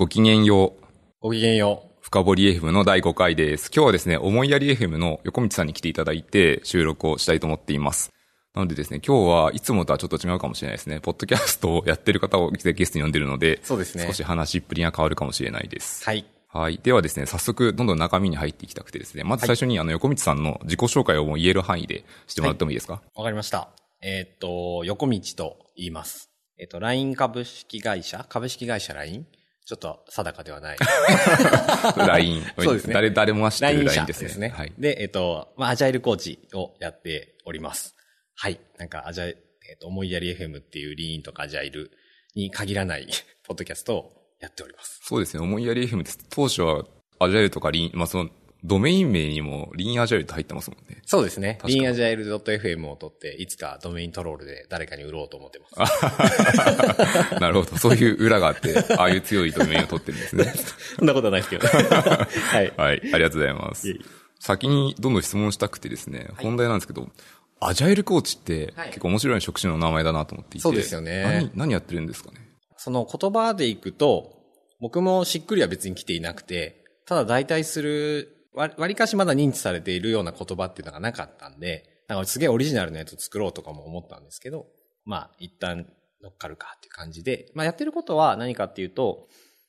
ごきげんよう。ごきげんよう。深掘り FM の第5回です。今日はですね、思いやり FM の横道さんに来ていただいて収録をしたいと思っています。なのでですね、今日はいつもとはちょっと違うかもしれないですね。ポッドキャストをやってる方をゲストに呼んでるので、そうですね少し話っぷりが変わるかもしれないです。はい。はい。ではですね、早速、どんどん中身に入っていきたくてですね、まず最初に、あの、横道さんの自己紹介をもう言える範囲でしてもらってもいいですか、わかりました。えーっと、横道と言います。えーっと、LINE 株式会社株式会社 LINE? ちょっと定かではない。?LINE。そうですね誰、誰もが知ってる LINE 社 LINE でですすね。ね。はい。で、えーっと、まあ、アジャイルコーチをやっております。はい。なんか、アジャイル、えーっと、思いやり FM っていうリーンとかアジャイルに限らない ポッドキャストをやっております。そうですね、思いやり FM です。当初は、アジャイルとかリン、まあ、その、ドメイン名にも、リンアジャイルって入ってますもんね。そうですね。リーンアジャイル .fm を取って、いつかドメイントロールで誰かに売ろうと思ってます。なるほど。そういう裏があって、ああいう強いドメインを取ってるんですね。そんなことはないですけど。はい。はい。ありがとうございますいえいえ。先にどんどん質問したくてですね、本題なんですけど、アジャイルコーチってはい結構面白い職種の名前だなと思っていて。そうですよね何、何やってるんですかね？その言葉でいくと、僕もしっくりは別に来ていなくて、ただ代替する、わ割かしまだ認知されているような言葉っていうのがなかったんで、なんかすげえオリジナルのやつを作ろうとかも思ったんですけど、まあ一旦乗っかるかっていう感じで、まあやってることは何かっていうと、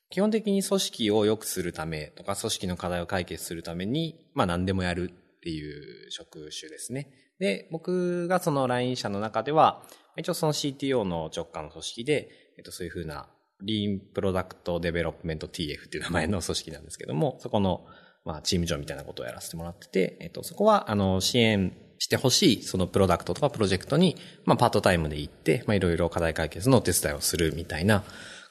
基本的に組織を良くするためとか、組織の課題を解決するために、まあ何でもやるっていう職種ですね。で、僕がその LINE 社の中では、一応その CTO の直下の組織で、えっとそういうふうな、リーンプロダクトデベロップメント TF っていう名前の組織なんですけども、そこの、まあ、チーム長みたいなことをやらせてもらってて、えっと、そこは、あの、支援してほしい、そのプロダクトとかプロジェクトに、まあ、パートタイムで行って、まあ、いろいろ課題解決のお手伝いをするみたいな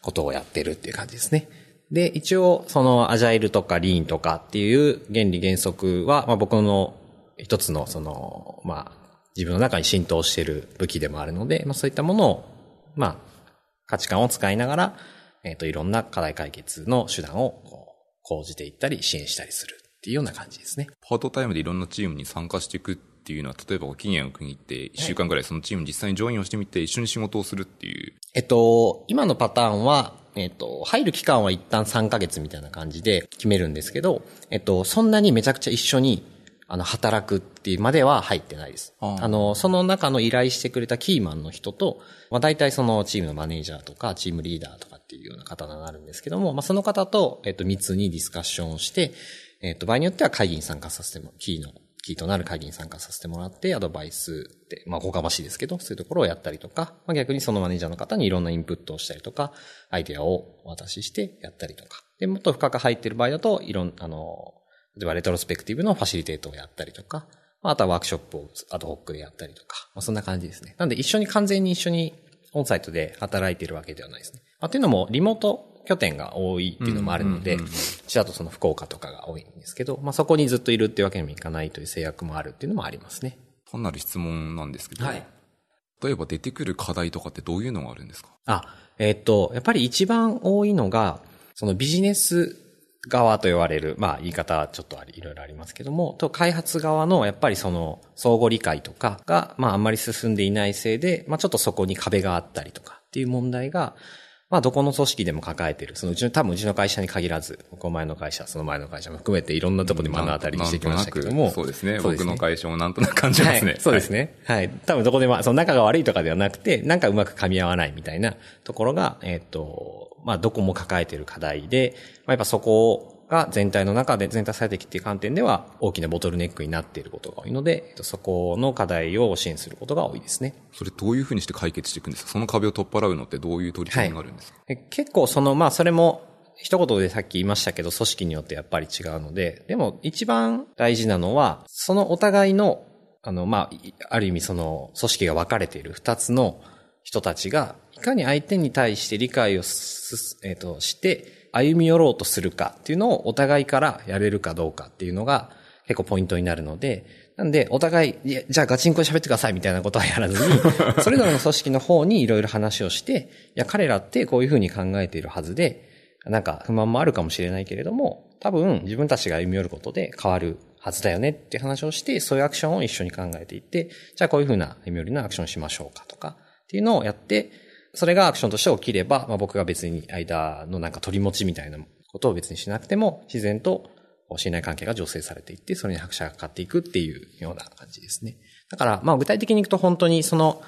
ことをやってるっていう感じですね。で、一応、その、アジャイルとかリーンとかっていう原理原則は、まあ、僕の一つの、その、まあ、自分の中に浸透している武器でもあるので、まあ、そういったものを、まあ、価値観を使いながら、えっ、と、いろんな課題解決の手段を、こう、講じていったり、支援したりするっていうような感じですね。パートタイムでいろんなチームに参加していくっていうのは、例えば期限を区切って、1週間ぐらいそのチームに実際にジョインをしてみて、一緒に仕事をするっていう。えっと、今のパターンは、えっと、入る期間は一旦3ヶ月みたいな感じで決めるんですけど、えっと、そんなにめちゃくちゃ一緒に、あの、働くっていうまでは入ってないです。あの、その中の依頼してくれたキーマンの人と、まあ大体そのチームのマネージャーとか、チームリーダーとかっていうような方になるんですけども、まあその方と、えっと、密にディスカッションをして、えっと、場合によっては会議に参加させても、キーの、キーとなる会議に参加させてもらって、アドバイスって、まあ、おこがましいですけど、そういうところをやったりとか、まあ、逆にそのマネージャーの方にいろんなインプットをしたりとか、アイデアをお渡ししてやったりとか。で、もっと深く入ってる場合だと、いろん、あの、例えばレトロスペクティブのファシリテートをやったりとか、まああとはワークショップをアドホックでやったりとか、まあ、そんな感じですね。なんで一緒に完全に一緒にオンサイトで働いているわけではないですね。まあ、というのも、リモート拠点が多いっていうのもあるので、ちだとその福岡とかが多いんですけど、まあ、そこにずっといるっていうわけにもいかないという制約もあるっていうのもありますね。単なる質問なんですけど、はい例えば出てくる課題とかってどういうのがあるんですか？あ、えっと、やっぱり一番多いのが、そのビジネス側と言われる、まあ言い方はちょっとありいろいろありますけども、と開発側のやっぱりその相互理解とかが、まああんまり進んでいないせいで、まあちょっとそこに壁があったりとかっていう問題が、まあどこの組織でも抱えている。そのうちの、多分うちの会社に限らず、この前の会社、その前の会社も含めていろんなところで目の当たりにしてきましたけども。そうですね。す僕の会社もなんとなく感じますね。はい、そうですね。はい。多分どこでも、その仲が悪いとかではなくて、なんかうまく噛み合わないみたいなところが、えっ、と、まあ、どこも抱えている課題で、まあ、やっぱそこが全体の中で、全体最適っていう観点では、大きなボトルネックになっていることが多いので、えっとそこの課題を支援することが多いですね。それどういうふうにして解決していくんですか？その壁を取っ払うのってどういう取り組みがあるんですか、え結構その、まあそれも、一言でさっき言いましたけど、組織によってやっぱり違うので、でも一番大事なのは、そのお互いの、あの、まあ、いある意味その、組織が分かれている二つの人たちが、いかに相手に対して理解をす、えっ、と、して、歩み寄ろうとするかっていうのをお互いからやれるかどうかっていうのが結構ポイントになるので、なんで、お互い、いやじゃあガチンコで喋ってくださいみたいなことはやらずに、それぞれの組織の方にいろいろ話をして、いや、彼らってこういうふうに考えているはずで、なんか不満もあるかもしれないけれども、多分自分たちが歩み寄ることで変わるはずだよねっていう話をして、そういうアクションを一緒に考えていって、じゃあこういうふうな歩み寄りのアクションをしましょうかとか、っていうのをやって、それがアクションとして起きれば、まあ、僕が別に間のなんか取り持ちみたいなことを別にしなくても、自然と信頼関係が醸成されていって、それに拍車がかかっていくっていうような感じですね。だから、まあ具体的にいくと本当にその、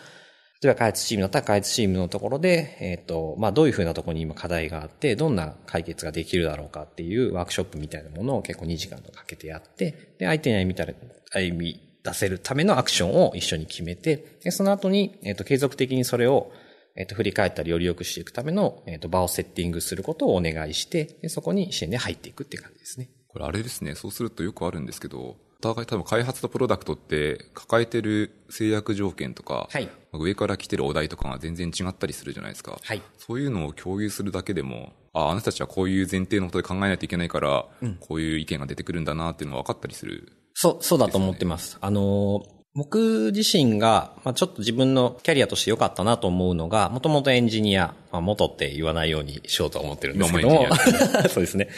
例えば開発チームだったら開発チームのところで、えっ、ー、と、まあどういうふうなところに今課題があって、どんな解決ができるだろうかっていうワークショップみたいなものを結構2時間とかけてやって、で、相手に歩みたら、歩み出せるためのアクションを一緒に決めて、で、その後に、えっ、ー、と、継続的にそれを、えっ、ー、と、振り返ったりより良くしていくための、えっ、と、場をセッティングすることをお願いして、でそこに支援で入っていくっていう感じですね。これあれですね、そうするとよくあるんですけど、お互い多分開発とプロダクトって抱えてる制約条件とか、はい、上から来てるお題とかが全然違ったりするじゃないですか。はい、そういうのを共有するだけでも、あ、あなたたちはこういう前提のことで考えないといけないから、うん、こういう意見が出てくるんだなっていうのが分かったりする、ね、そう、そうだと思ってます。あの僕自身が、まあ、ちょっと自分のキャリアとして良かったなと思うのが、もともとエンジニア、まあ、元って言わないようにしようと思ってるんですけども、そうですね。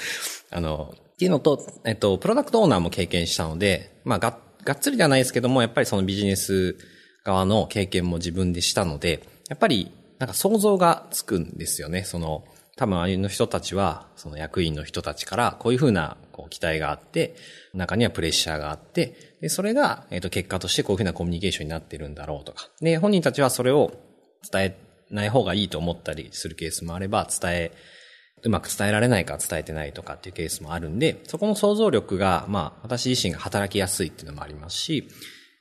あの、っていうのと、えっと、プロダクトオーナーも経験したので、まあ、が、がっつりではないですけども、やっぱりそのビジネス側の経験も自分でしたので、やっぱり、なんか想像がつくんですよね。その、多分ああいうの人たちは、その役員の人たちから、こういうふうな、こう、期待があって、中にはプレッシャーがあって、で、それが、えっ、と、結果としてこういうふうなコミュニケーションになってるんだろうとか。で、本人たちはそれを伝えない方がいいと思ったりするケースもあれば、伝えうまく伝えられないか伝えてないとかっていうケースもあるんで、そこの想像力が、まあ、私自身が働きやすいっていうのもありますし、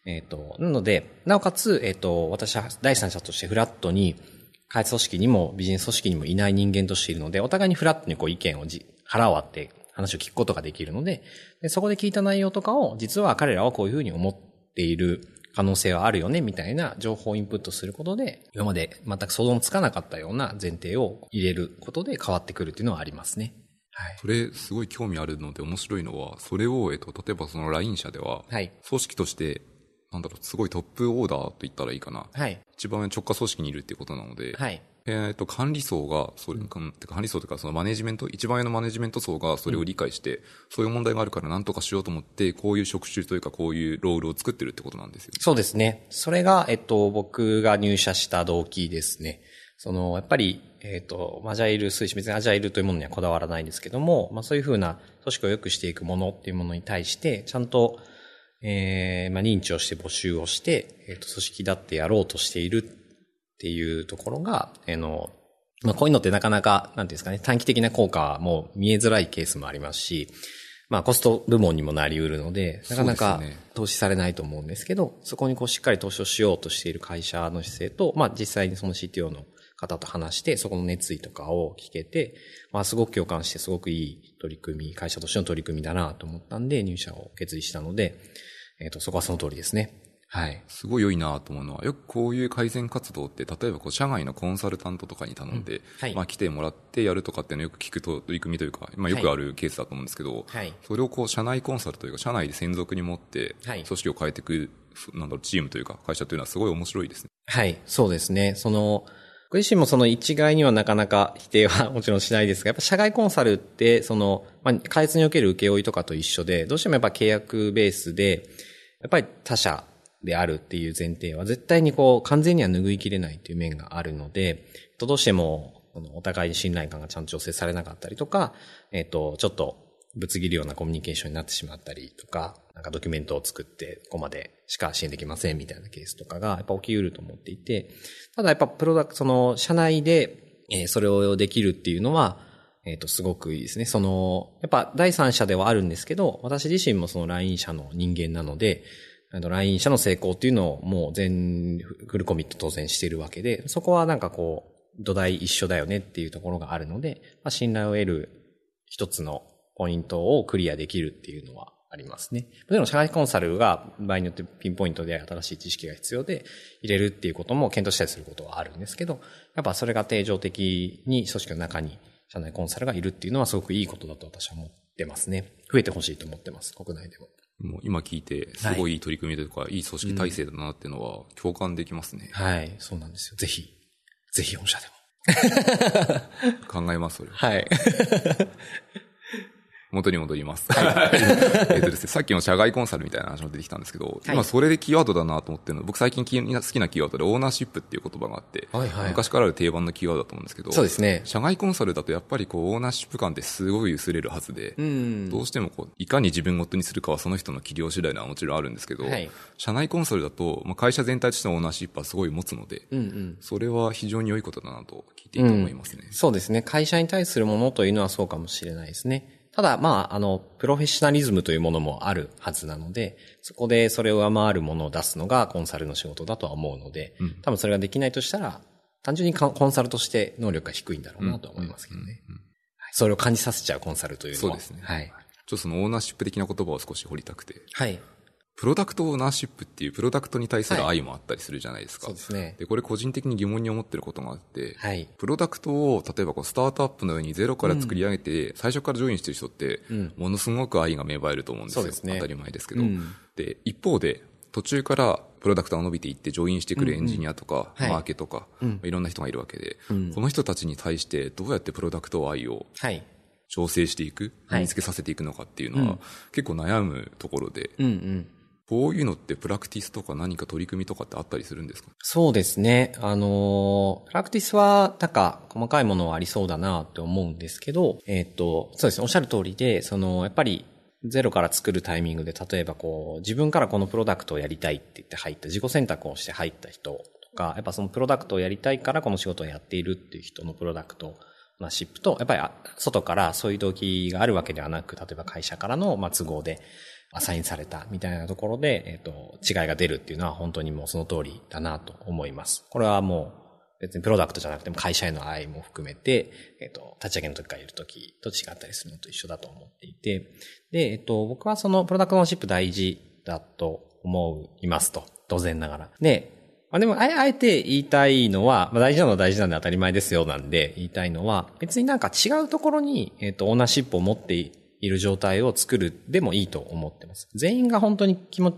えっ、と、なので、なおかつ、えっ、と、私は第三者としてフラットに、開発組織にもビジネス組織にもいない人間としているので、お互いにフラットにこう意見をじ腹を割って話を聞くことができるのでで、そこで聞いた内容とかを、実は彼らはこういうふうに思っている可能性はあるよね、みたいな情報をインプットすることで、今まで全く想像もつかなかったような前提を入れることで変わってくるっていうのはありますね。はい。それ、すごい興味あるので面白いのは、それを、えっと、例えばその LINE 社では、はい。組織として、なんだろう、すごいトップオーダーと言ったらいいかな。はい。一番直下組織にいるっていうことなので、はい。えっ、と、管理層が、それ、うん、管理層というか、そのマネジメント、一番上のマネジメント層がそれを理解して、うん、そういう問題があるから何とかしようと思って、こういう職種というか、こういうロールを作ってるってことなんですよ、ね、そうですね。それが、えっと、僕が入社した動機ですね。その、やっぱり、えっ、と、アジャイル推進、別にアジャイルというものにはこだわらないんですけども、まあそういうふうな組織を良くしていくものっていうものに対して、ちゃんと、えー、まあ認知をして募集をして、えっ、と、組織だってやろうとしているっていうところが、あの、まあこういうのってなかなか、なんていうんですかね、短期的な効果はもう見えづらいケースもありますし、まあコスト部門にもなり得るので、なかなか投資されないと思うんですけど、そ、ね,、こにこうしっかり投資をしようとしている会社の姿勢と、まあ実際にその CTO の方と話して、そこの熱意とかを聞けて、まあすごく共感してすごくいい取り組み、会社としての取り組みだなと思ったんで入社を決意したので、えっ、ー、と、そこはその通りですね。はい。すごい良いなと思うのは、よくこういう改善活動って、例えばこう社外のコンサルタントとかに頼んで、うんはい、まあ来てもらってやるとかっていうのをよく聞くと取り組みというか、まあよくあるケースだと思うんですけど、はい、それをこう社内コンサルというか、社内で専属に持って、組織を変えていく、なんだろう、チームというか、会社というのはすごい面白いですね。はい、そうですね。その、僕自身もその一概にはなかなか否定はもちろんしないですが、やっぱ社外コンサルって、その、まあ、開発における請負とかと一緒で、どうしてもやっぱ契約ベースで、やっぱり他社であるっていう前提は絶対にこう完全には拭いきれないっていう面があるので、どうしてもお互いに信頼感がちゃんと調整されなかったりとか、えっ、と、ちょっとぶつ切るようなコミュニケーションになってしまったりとか、なんかドキュメントを作ってここまでしか支援できませんみたいなケースとかがやっぱ起きうると思っていて、ただやっぱプロダクト、その社内で、えそれをできるっていうのは、えっ、と、すごくいいですね。その、やっぱ第三者ではあるんですけど、私自身もその LINE 社の人間なので、LINE 社の成功っていうのをもう全フルコミット当然しているわけで、そこはなんかこう、土台一緒だよねっていうところがあるので、まあ、信頼を得る一つのポイントをクリアできるっていうのはありますね。もちろん社会コンサルが場合によってピンポイントで新しい知識が必要で入れるっていうことも検討したりすることはあるんですけど、やっぱそれが定常的に組織の中に社内コンサルがいるっていうのはすごくいいことだと私は思ってますね。増えてほしいと思ってます、国内でも。もう今聞いて、すごいいい取り組みとか、はい、いい組織体制だなっていうのは共感できますね。はい、そうなんですよ。ぜひ、ぜひ本社でも。考えます、それ。はい。元に戻ります。えっとですね、さっきの社外コンサルみたいな話も出てきたんですけど、はい今それでキーワードだなと思ってるの僕最近き好きなキーワードでオーナーシップっていう言葉があって、はいはい昔からある定番のキーワードだと思うんですけど、そうですね。社外コンサルだとやっぱりこうオーナーシップ感ってすごい薄れるはずで、うん。どうしてもこう、いかに自分ごとにするかはその人の器量次第なのはもちろんあるんですけど、はい社内コンサルだと、まあ、会社全体としてのオーナーシップはすごい持つので、うんうん。それは非常に良いことだなと聞いていて思いますね。そうですね。会社に対するものというのはそうかもしれないですね。ただ、まあ、あの、プロフェッショナリズムというものもあるはずなので、そこでそれを上回るものを出すのがコンサルの仕事だとは思うので、うん多分それができないとしたら、単純にココンサルとして能力が低いんだろうなとは思いますけどね。はいそれを感じさせちゃうコンサルというのは。そうですねはい。ちょっとそのオーナーシップ的な言葉を少し掘りたくて、はい。プロダクトオーナーシップっていうプロダクトに対する愛もあったりするじゃないですか。そうですね。で、これ個人的に疑問に思ってることがあって、はい。プロダクトを、例えばこう、スタートアップのようにゼロから作り上げて、最初からジョインしてる人って、うんものすごく愛が芽生えると思うんですよ。すね当たり前ですけど。うんで、一方で、途中からプロダクトが伸びていって、ジョインしてくるエンジニアとか、はいマーケとか、うんいろんな人がいるわけで、うんこの人たちに対してどうやってプロダクト愛をはい。調整していく、はい身につけさせていくのかっていうのは、うん結構悩むところで、うんうん。こういうのってプラクティスとか何か取り組みとかってあったりするんですか？そうですね。あのプラクティスは、なんか、細かいものはありそうだなって思うんですけど、えっ、と、そうですね。おっしゃる通りで、その、やっぱり、ゼロから作るタイミングで、例えばこう、自分からこのプロダクトをやりたいって言って入った、自己選択をして入った人とか、やっぱそのプロダクトをやりたいからこの仕事をやっているっていう人のプロダクト、まあ、シップと、やっぱり外からそういう動機があるわけではなく、例えば会社からの、ま、都合で、アサインされたみたいなところで、えっ、と、違いが出るっていうのは本当にもうその通りだなと思います。これはもう、別にプロダクトじゃなくても会社への愛も含めて、えっ、と、立ち上げの時からいる時と違ったりするのと一緒だと思っていて、で、えっ、と、僕はそのプロダクトのシップ大事だと思いますと。当然ながら。で、まあでも、あえあえて言いたいのは、まあ大事なのは大事なんで当たり前ですよなんで言いたいのは、別になんか違うところに、えっ、と、オーナーシップを持っている状態を作るでもいいと思ってます。全員が本当に気持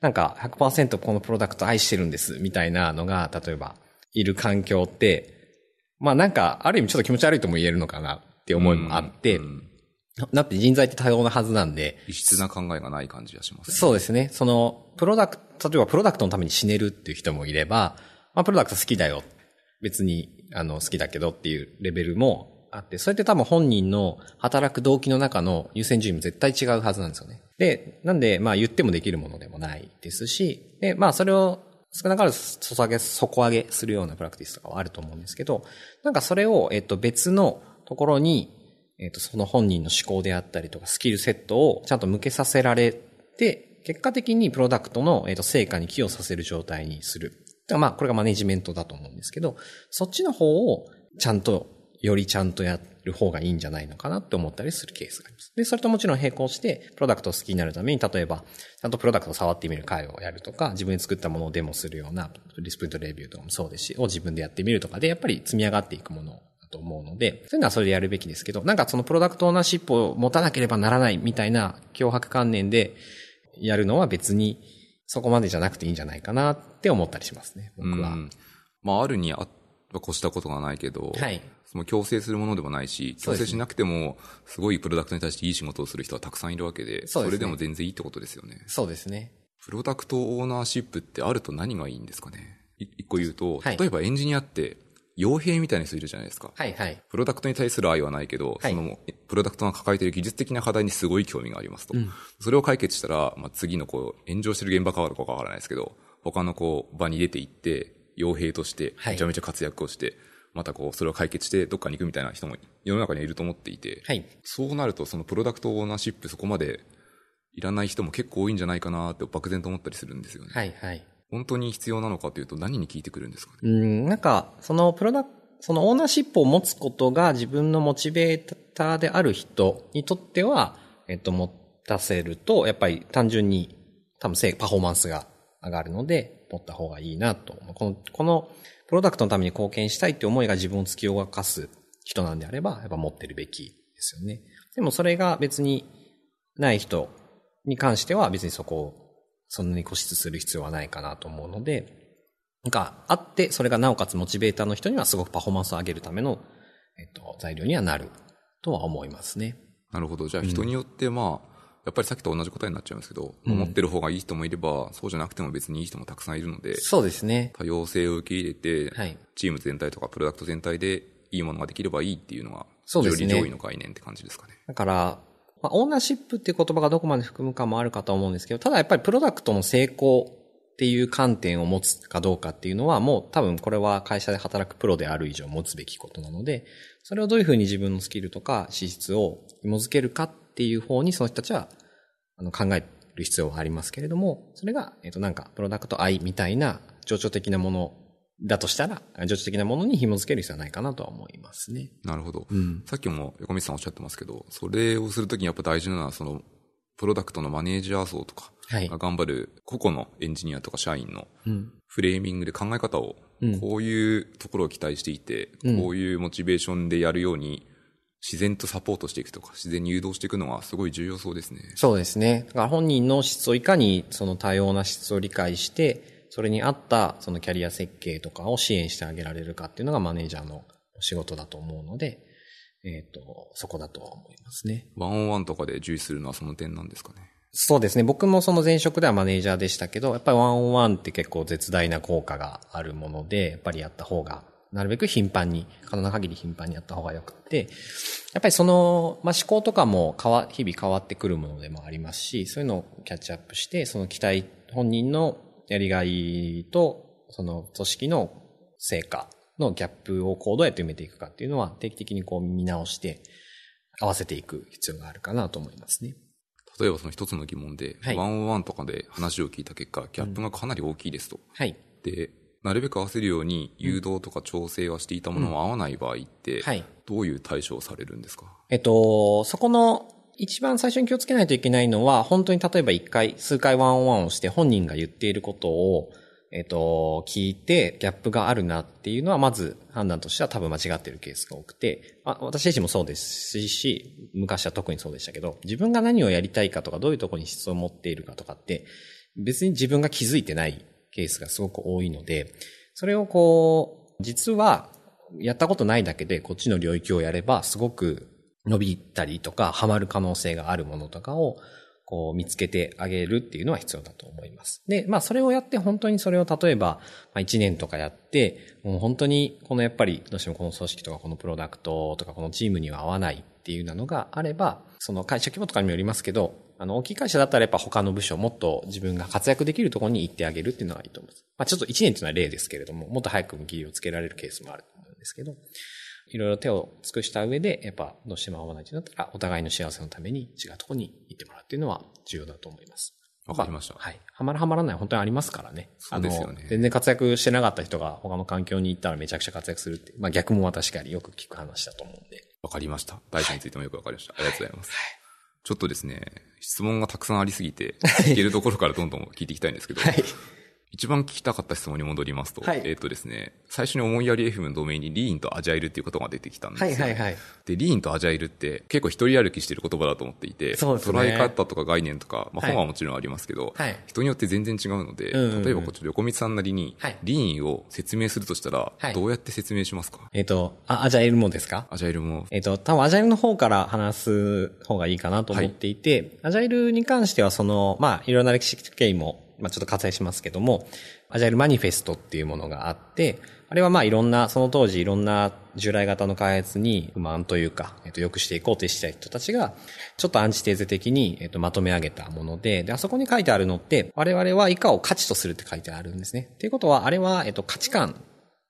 なんか100%このプロダクト愛してるんですみたいなのが、例えば、いる環境って、まあなんか、ある意味ちょっと気持ち悪いとも言えるのかなって思いもあって、うんうんだって人材って多様なはずなんで、異質な考えがない感じがします、ね。そうですね。その、プロダクト、例えばプロダクトのために死ねるっていう人もいれば、まあ、プロダクト好きだよ。別に、あの、好きだけどっていうレベルもあって、それって多分本人の働く動機の中の優先順位も絶対違うはずなんですよね。で、なんで、まあ言ってもできるものでもないですし、で、まあそれを少なからず底上げ、底上げするようなプラクティスとかはあると思うんですけど、なんかそれを、えっと、別のところに、えっ、と、その本人の思考であったりとか、スキルセットをちゃんと向けさせられて、結果的にプロダクトの、えっと成果に寄与させる状態にする。まあ、これがマネジメントだと思うんですけど、そっちの方をちゃんと、よりちゃんとやる方がいいんじゃないのかなって思ったりするケースがあります。で、それともちろん並行して、プロダクトを好きになるために、例えば、ちゃんとプロダクトを触ってみる会をやるとか、自分で作ったものをデモするような、リスプリントレビューとかもそうですし、を自分でやってみるとかで、やっぱり積み上がっていくものだと思うので、そういうのはそれでやるべきですけど、なんかそのプロダクトオーナーシップを持たなければならないみたいな脅迫観念でやるのは別にそこまでじゃなくていいんじゃないかなって思ったりしますね、僕は。うんまあ、あるにあ越したことがないけど、はい。その強制するものでもないし、強制しなくても、すごいプロダクトに対していい仕事をする人はたくさんいるわけで、そねれでも全然いいってことですよね。そうですね。プロダクトオーナーシップってあると何がいいんですかね？い一個言うと、はい例えばエンジニアって、傭兵みたいな人いるじゃないですか。はいはい。プロダクトに対する愛はないけど、はいその、プロダクトが抱えている技術的な課題にすごい興味がありますと。うんそれを解決したら、まあ、次のこう、炎上してる現場変わるかわからないですけど、他のこう、場に出て行って、傭兵として、はいめちゃめちゃ活躍をして、またこう、それを解決して、どっかに行くみたいな人も世の中にはいると思っていて、はい。そうなると、そのプロダクトオーナーシップそこまでいらない人も結構多いんじゃないかなって漠然と思ったりするんですよね。はいはい。本当に必要なのかというと何に聞いてくるんですかね？うん、なんか、そのプロダクそのオーナーシップを持つことが自分のモチベーターである人にとっては、えっと、持たせると、やっぱり単純に多分成パフォーマンスが上がるので、持った方がいいなと。この、このプロダクトのために貢献したいって思いが自分を突き動かす人なんであれば、やっぱ持ってるべきですよね。でもそれが別にない人に関しては別にそこをそんなに固執する必要はないかなと思うので、なんかあって、それがなおかつモチベーターの人にはすごくパフォーマンスを上げるための、えっと、材料にはなるとは思いますね。なるほど。じゃあ人によってまあ、やっぱりさっきと同じ答えになっちゃいますけど、うん思ってる方がいい人もいれば、そうじゃなくても別にいい人もたくさんいるので、そうですね。多様性を受け入れて、はい。チーム全体とかプロダクト全体でいいものができればいいっていうのが、そうですね上位上位の概念って感じですかね。だから、まあ、オーナーシップっていう言葉がどこまで含むかもあるかと思うんですけど、ただやっぱりプロダクトの成功っていう観点を持つかどうかっていうのはもう多分これは会社で働くプロである以上持つべきことなので、それをどういうふうに自分のスキルとか資質を紐づけるかっていう方にその人たちはあの考える必要はありますけれども、それが、えっ、となんかプロダクト愛みたいな情緒的なものだとしたら、情緒的なものに紐づける必要はないかなとは思いますね。なるほど。うん。さっきも横道さんおっしゃってますけど、それをするときにやっぱ大事なのは、その、プロダクトのマネージャー層とか。頑張る個々のエンジニアとか社員のうん。フレーミングで考え方を、うんこういうところを期待していて、うんこういうモチベーションでやるように、自然とサポートしていくとか、自然に誘導していくのはすごい重要そうですね。そうですね。だから本人の質をいかにその多様な質を理解して、それに合ったそのキャリア設計とかを支援してあげられるかっていうのがマネージャーのお仕事だと思うので、えっ、と、そこだとは思いますね。ワンオンワンとかで重視するのはその点なんですかね。そうですね。僕もその前職ではマネージャーでしたけど、やっぱりワンオンワンって結構絶大な効果があるもので、やっぱりやった方が、なるべく頻繁に、可能な限り頻繁にやった方がよくって、やっぱりその、まあ、思考とかも変わ、日々変わってくるものでもありますし、そういうのをキャッチアップして、その期待、本人のやりがいと、その組織の成果のギャップをこうどうやって埋めていくかっていうのは定期的にこう見直して、合わせていく必要があるかなと思いますね。例えばその一つの疑問で、はいワンオンワンとかで話を聞いた結果、ギャップがかなり大きいですと。はい。で、なるべく合わせるように誘導とか調整はしていたものも合わない場合って、はい。どういう対処をされるんですか？えっと、そこの一番最初に気をつけないといけないのは、本当に例えば一回、数回ワンオンワンをして本人が言っていることを、えっと、聞いてギャップがあるなっていうのは、まず判断としては多分間違っているケースが多くて、まあ、私自身もそうですし、昔は特にそうでしたけど、自分が何をやりたいかとか、どういうところに質を持っているかとかって、別に自分が気づいてないケースがすごく多いので、それをこう、実は、やったことないだけで、こっちの領域をやれば、すごく伸びたりとか、ハマる可能性があるものとかを、こう見つけてあげるっていうのは必要だと思います。で、まあそれをやって本当にそれを例えば、ま1年とかやって、もう本当にこのやっぱりどうしてもこの組織とかこのプロダクトとかこのチームには合わないっていうなのがあれば、その会社規模とかにもよりますけど、あの大きい会社だったらやっぱ他の部署、もっと自分が活躍できるところに行ってあげるっていうのがいいと思います。まあちょっと1年っていうのは例ですけれども、もっと早く見切りをつけられるケースもあると思うんですけど、いろいろ手を尽くした上で、やっぱどうしても合わないとなったら、お互いの幸せのために違うところに行ってもらうっていうのは重要だと思います。わかりました。はい。はまるはまらない本当にありますからね。そうですよね全然活躍してなかった人が他の環境に行ったらめちゃくちゃ活躍するって。まあ逆も確かによく聞く話だと思うんで。わかりました。大事についてもよくわかりました。ありがとうございます。ちょっとですね、質問がたくさんありすぎて、聞けるところからどんどん聞いていきたいんですけど、はい。一番聞きたかった質問に戻りますと、はい。えっ、とですね、最初に思いやり FM のドメインにリーンとアジャイルっていう言葉が出てきたんですよ、はいはいはい。で、リーンとアジャイルって結構一人歩きしてる言葉だと思っていて、そうですね。捉え方とか概念とか、まあはい。本はもちろんありますけど、はい。人によって全然違うので、うんうんうん。例えばこっちの横道さんなりにはい、リーンを説明するとしたら、はい。どうやって説明しますか？えっ、と、あ、アジャイルもですか？アジャイルも。えっ、と、多分アジャイルの方から話す方がいいかなと思っていて、アジャイルに関してはその、まあ、いろんな歴史経緯も、まあ、ちょっと割愛しますけども、アジャイルマニフェストっていうものがあって、あれはまあいろんな、その当時いろんな従来型の開発に不満というか、えっ、と、良くしていこうとしてた人たちが、ちょっとアンチテーゼ的に、えっ、と、まとめ上げたもので、で、あそこに書いてあるのって、我々は以下を価値とするって書いてあるんですね。っていうことは、あれは、えっ、と、価値観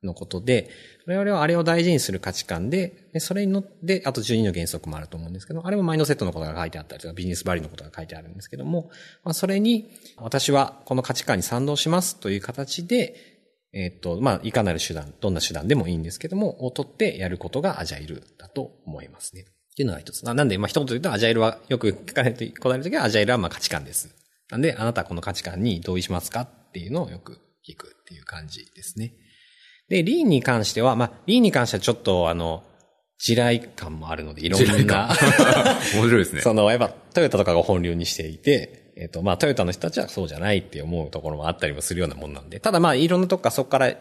のことで、我々はあれを大事にする価値観で、でそれに乗って、あと12の原則もあると思うんですけど、あれもマインドセットのことが書いてあったりとか、ビジネスバリューのことが書いてあるんですけども、まあ、それに、私はこの価値観に賛同しますという形で、えっ、と、まあ、いかなる手段、どんな手段でもいいんですけども、を取ってやることがアジャイルだと思いますね。っていうのが一つ。なんで、まあ、一言で言うと、アジャイルは、よく聞かれて、こられるときは、アジャイルはまあ価値観です。なんで、あなたはこの価値観に同意しますかっていうのをよく聞くっていう感じですね。で、リーンに関しては、まあ、リーンに関してはちょっと、あの、地雷感もあるので、いろん地雷な感、面白いですね。その、やっぱ、トヨタとかが本流にしていて、えっ、と、まあ、トヨタの人たちはそうじゃないって思うところもあったりもするようなもんなんで、ただまあ、いろんなとこからそこから、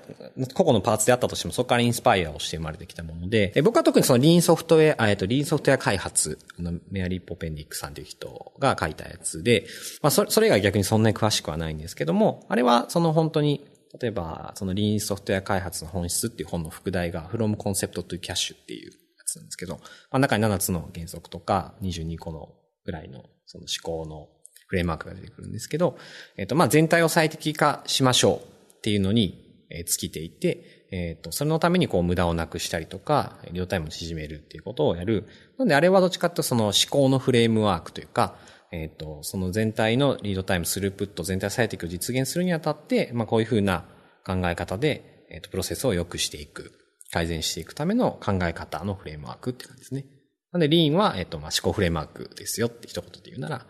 個々のパーツであったとしても、そこからインスパイアをして生まれてきたもので、で僕は特にそのリーンソフトウェア、えっ、と、リーンソフトウェア開発、あの、メアリー・ポペンディックさんという人が書いたやつで、まあ、それ、それが逆にそんなに詳しくはないんですけども、あれはその本当に、例えば、そのリーンソフトウェア開発の本質っていう本の副題が、From Concept to Cash っていうやつなんですけど、まあ、中に7つの原則とか、22個のぐらいの、その思考のフレームワークが出てくるんですけど、えっ、と、まあ、全体を最適化しましょうっていうのに、え、尽きていて、えっ、と、それのためにこう無駄をなくしたりとか、リードタイムを縮めるっていうことをやる。なので、あれはどっちかというとその思考のフレームワークというか、えっ、と、その全体のリードタイム、スループット、全体最適を実現するにあたって、まあ、こういうふうな考え方で、えっ、と、プロセスを良くしていく、改善していくための考え方のフレームワークって感じですね。なので、リーンは、えっ、と、まあ、思考フレームワークですよって一言で言うなら、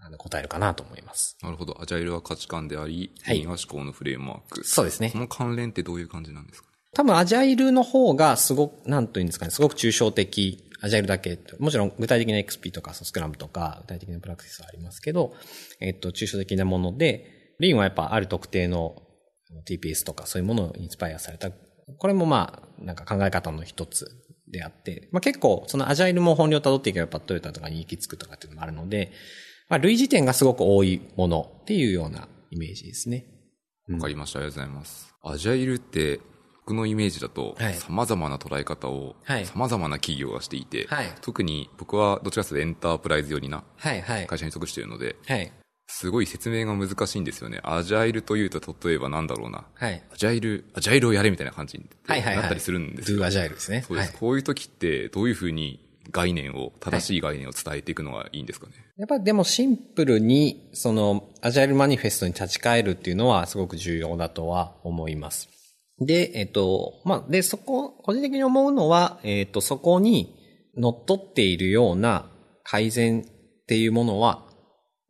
あの、答えるかなと思います。なるほど。アジャイルは価値観であり、はいリーンは思考のフレームワーク。そうですねそ。の関連ってどういう感じなんですか多分アジャイルの方がすごく、なんというんですかね、すごく抽象的、アジャイルだけ、もちろん具体的な XP とかスクラムとか具体的なプラクティスはありますけど、えっと、抽象的なもので、リンはやっぱある特定の TPS とかそういうものをインスパイアされた、これもまあ、なんか考え方の一つであって、まあ結構そのアジャイルも本領を辿っていけばやっぱトヨタとかに行き着くとかっていうのもあるので、まあ類似点がすごく多いものっていうようなイメージですね。わかりました。ありがとうございます。アジャイルって、僕のイメージだとはい、様々な捉え方をはい、様々な企業がしていて、はい特に僕はどちらかというとエンタープライズ寄りなはいはい。会社に属しているので、はい。すごい説明が難しいんですよね。アジャイルというと、例えばなんだろうな。はい。アジャイル、アジャイルをやれみたいな感じにはいはいはい。なったりするんですよ。do agile ですね。そうです、はいこういう時って、どういうふうに概念を、正しい概念を伝えていくのがいいんですかね？やっぱでもシンプルに、その、アジャイルマニフェストに立ち返るっていうのはすごく重要だとは思います。で、えっと、まあ、で、そこ、個人的に思うのは、えっと、そこに乗っ取っているような改善っていうものは、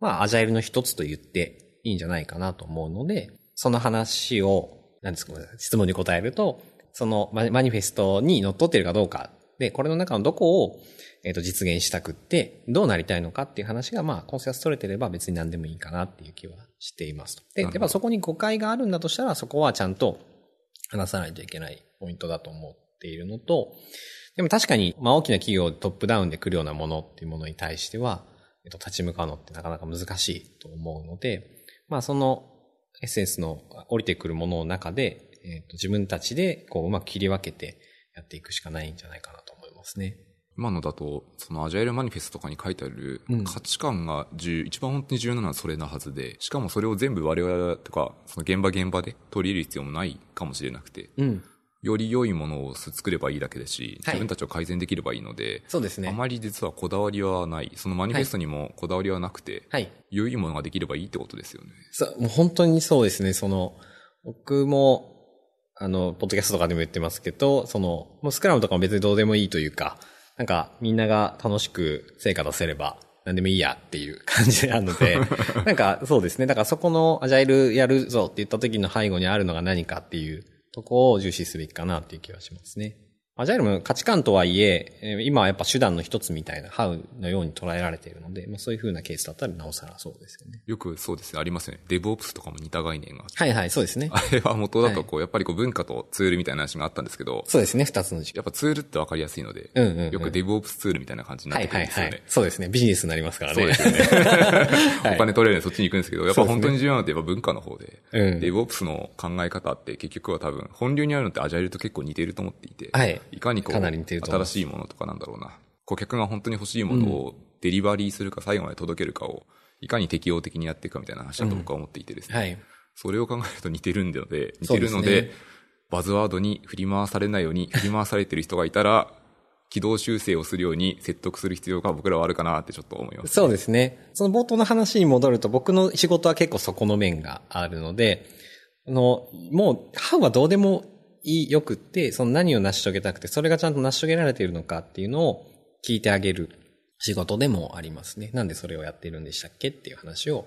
まあ、アジャイルの一つと言っていいんじゃないかなと思うので、その話を、なんですか、質問に答えると、そのママニフェストに乗っ取っているかどうか。で、これの中のどこを、えっ、と、実現したくって、どうなりたいのかっていう話が、まあ、コンセンサス取れてれば別に何でもいいかなっていう気はしていますと。で、やっぱそこに誤解があるんだとしたら、そこはちゃんと話さないといけないポイントだと思っているのと、でも確かに、まあ大きな企業トップダウンで来るようなものっていうものに対しては、えっと、立ち向かうのってなかなか難しいと思うので、まあそのエッセンスの降りてくるものの中で、えっと、自分たちでこううまく切り分けてやっていくしかないんじゃないかなと思いますね。今のだと、そのアジャイルマニフェストとかに書いてあるうん価値観が重、一番本当に重要なのはそれなはずで、しかもそれを全部我々とか、その現場現場で取り入れる必要もないかもしれなくて、うん。より良いものを作ればいいだけですし、はい自分たちを改善できればいいので、そうですね。あまり実はこだわりはない。そのマニフェストにもこだわりはなくて、はい。良いものができればいいってことですよね。そう、もう本当にそうですね。その、僕も、あの、ポッドキャストとかでも言ってますけど、その、もうスクラムとかも別にどうでもいいというか、なんかみんなが楽しく成果出せれば何でもいいやっていう感じ なので、なんかそうですね。だからそこのアジャイルやるぞって言った時の背後にあるのが何かっていうとこを重視すべきかなっていう気はしますね。アジャイルも価値観とはいえ、えー今はやっぱ手段の一つみたいな、ハウのように捉えられているので、まあそういう風なケースだったらなおさらそうですよね。よくそうですね、ありますよね。デブオプスとかも似た概念が。はいはい、そうですね。あれは元だとこう、やっぱりこう文化とツールみたいな話があったんですけど、そうですね、二つの軸。やっぱツールってわかりやすいので、うんうんうんよくデブオプスツールみたいな感じになはっていはいはいくるんですよね。。そうですね。ビジネスになりますからね。そうですよね。はいお金取れるのでそっちに行くんですけど、やっぱ本当に重要なのってやっぱ文化の方で、うんデブオプスの考え方って結局は多分、本流にあるのってアジャイルと結構似ていると思っていて、はいかにこう、新しいものとかなんだろうな、顧客が本当に欲しいものをデリバリーするか最後まで届けるかを、いかに適応的にやっていくかみたいな話だと僕は思っていてですね。はい。それを考えると似てるんでので、似てるので、バズワードに振り回されないように、振り回されてる人がいたら、軌道修正をするように説得する必要が僕らはあるかなってちょっと思います。そうですね。その冒頭の話に戻ると、僕の仕事は結構そこの面があるので、あの、もう、ハウはどうでもいい、よくって、その何を成し遂げたくて、それがちゃんと成し遂げられているのかっていうのを聞いてあげる仕事でもありますね。なんでそれをやっているんでしたっけっていう話を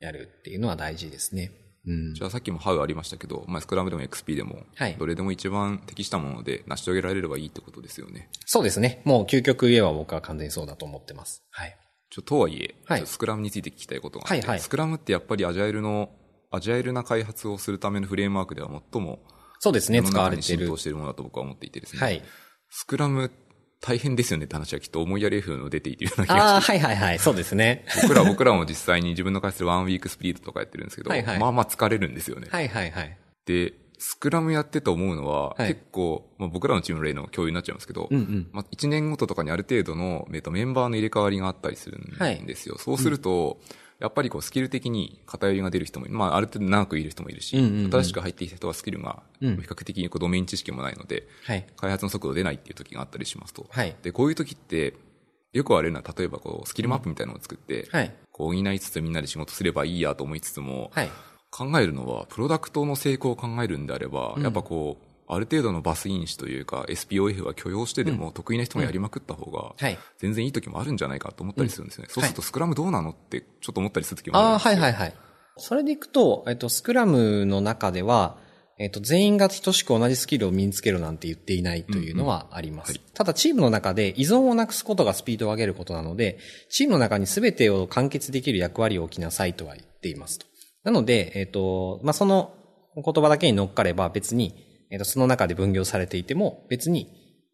やるっていうのは大事ですね。うん。じゃあさっきもハウありましたけど、まあ、スクラムでも XP でもはい、どれでも一番適したもので成し遂げられればいいってことですよね。そうですね。もう究極言えば僕は完全にそうだと思ってます。はい。ちょとはいえ、はいスクラムについて聞きたいことがあって、はいはいスクラムってやっぱりアジャイルの、アジャイルな開発をするためのフレームワークでは最も、そうですね、使われてる浸透。しているものだと僕は思っていてですね。はい。スクラム大変ですよねって話はきっと思いやり F の出ているような気がああ、して。はいはいはい、そうですね。僕ら、僕らも実際に自分の会社でワンウィークスプリントとかやってるんですけど、はいはいまあまあ疲れるんですよね。はいはいはい。で、スクラムやってて思うのは、はい結構、まあ、僕らのチームの例の共有になっちゃうんですけど、うんうん。まあ、1年ごととかにある程度の、えっと、メンバーの入れ替わりがあったりするはいんですよ。そうすると、やっぱりこうスキル的に偏りが出る人も。まあ、ある程度長くいる人もいるし、うんうんうん新しく入ってきた人はスキルが、比うん較的にこうドメイン知識もないので、はい。開発の速度出ないっていう時があったりしますと。はい。で、こういう時って、よくあるのは、例えばこう、スキルマップみたいなのを作って、はい。こう補いつつみんなで仕事すればいいやと思いつつも、はい。考えるのは、プロダクトの成功を考えるんであれば、うんやっぱこう、ある程度のバス因子というか、SPOF は許容してでも、得意な人がやりまくった方が、はい。全然いい時もあるんじゃないかと思ったりするんですよね。そうすると、はスクラムどうなのって、ちょっと思ったりする時もああ、あるんですよ。はいはいはい。それでいくと、えっと、スクラムの中では、えっと、全員が等しく同じスキルを身につけるなんて言っていないというのはあります。うんうんただ、チームの中で依存をなくすことがスピードを上げることなので、チームの中に全てを完結できる役割を置きなさいとは言っていますと。なので、えっと、まあ、その言葉だけに乗っかれば別に、えっと、その中で分業されていても別に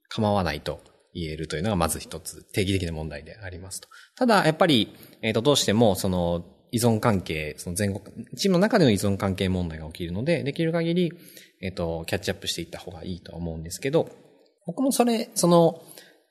構わないと言えるというのがまず一つ定義的な問題でありますと。ただ、やっぱり、えっ、と、どうしても、その、依存関係、その全国、チームの中での依存関係問題が起きるので、できる限り、えっ、と、キャッチアップしていった方がいいとは思うんですけど、僕もそれ、その、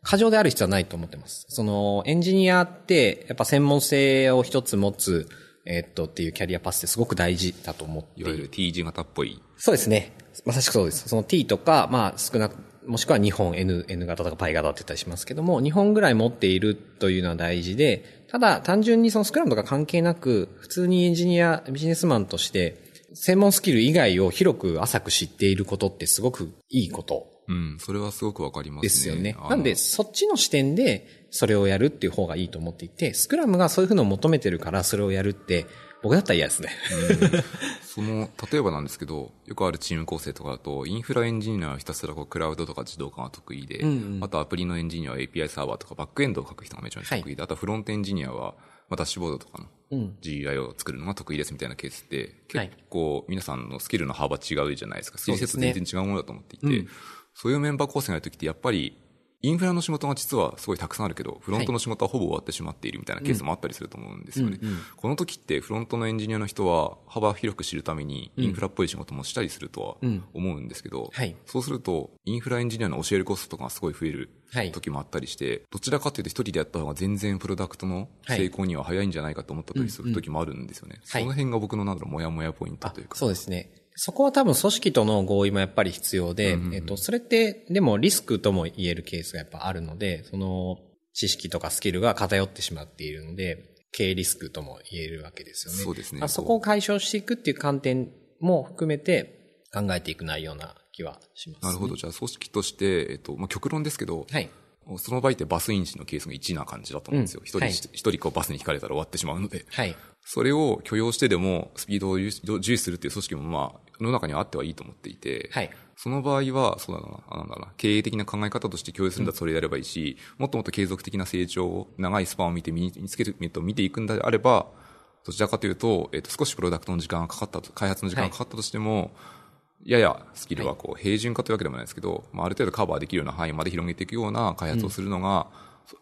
過剰である必要はないと思ってます。その、エンジニアって、やっぱ専門性を一つ持つ、えっと、っていうキャリアパスってすごく大事だと思っていいわゆる T 字型っぽい。そうですね。まさしくそうです。その T とか、まあ少なく、もしくは2本 N、N 型とか π 型って言ったりしますけども、2本ぐらい持っているというのは大事で、ただ単純にそのスクラムとか関係なく、普通にエンジニア、ビジネスマンとして、専門スキル以外を広く浅く知っていることってすごくいいことうん、それはすごくわかりますね。ですよね。なんで、そっちの視点でそれをやるっていう方がいいと思っていて、スクラムがそういうふうのを求めてるからそれをやるって、僕だったら嫌ですね。その、例えばなんですけど、よくあるチーム構成とかだと、インフラエンジニアはひたすらこうクラウドとか自動化が得意で、うんうんあとアプリのエンジニアは API サーバーとかバックエンドを書く人がめちゃめちゃ得意で、あとはフロントエンジニアは、まあ、ダッシュボードとかのうん。GUI を作るのが得意ですみたいなケースって、はい結構皆さんのスキルの幅違うじゃないですか。スキルセット全然違うものだと思っていて、うんそういうメンバー構成があるときってやっぱり、インフラの仕事が実はすごいたくさんあるけど、フロントの仕事はほぼ終わってしまっているみたいなケースもあったりすると思うんですよね。うんうんこの時ってフロントのエンジニアの人は幅広く知るためにうんインフラっぽい仕事もしたりするとはうん思うんですけど、はいそうするとインフラエンジニアの教えるコストがすごい増えるはい。時もあったりして、どちらかというと一人でやった方が全然プロダクトの成功には早いんじゃないかと思ったりする時もあるんですよね。はいその辺が僕のなんだろう、もやもやポイントというか。そうですね。そこは多分組織との合意もやっぱり必要で、うんうんうんえっと、それって、でもリスクとも言えるケースがやっぱあるので、その、知識とかスキルが偏ってしまっているので、経営リスクとも言えるわけですよね。そうですねまあそこを解消していくっていう観点も含めて考えていく内容な気はします、ね。なるほど。。じゃあ組織として、えっと、まあ、極論ですけど、はい。その場合ってバスインチのケースが1な感じだと思うんですよ。一、はい人、一人こうバスに引かれたら終わってしまうので。はい。それを許容してでもスピードを重視するっていう組織もまあ、世の中にはあってはいいと思っていて、はい。その場合は、そうだな、あなんだな、経営的な考え方として共有するんだそれでやればいいし、もっともっと継続的な成長を、長いスパンを見て身につける、えっと見ていくんであれば、どちらかというと、えっと、少しプロダクトの時間がかかったと、開発の時間がかかったとしても、ややスキルはこう、平準化というわけでもないですけど、まあ、ある程度カバーできるような範囲まで広げていくような開発をするのが、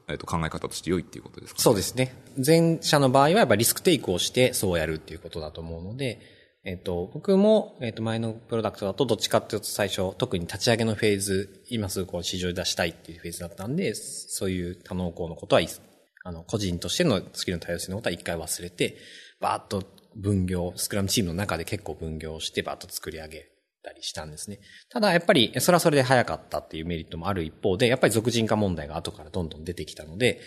えっと、考え方として良いっていうことですか、ね、そうですね。前者の場合はやっぱリスクテイクをしてそうやるっていうことだと思うので、えっ、と、僕も、えっ、と、前のプロダクトだとどっちかっていうと最初、特に立ち上げのフェーズ、今すぐこう市場に出したいっていうフェーズだったんで、そういう多能項のことは、あの、個人としてのスキルの多様性のことは一回忘れて、バーッと分業、スクラムチームの中で結構分業してバーッと作り上げたりしたんですね。ただやっぱり、それはそれで早かったっていうメリットもある一方で、やっぱり俗人化問題が後からどんどん出てきたので、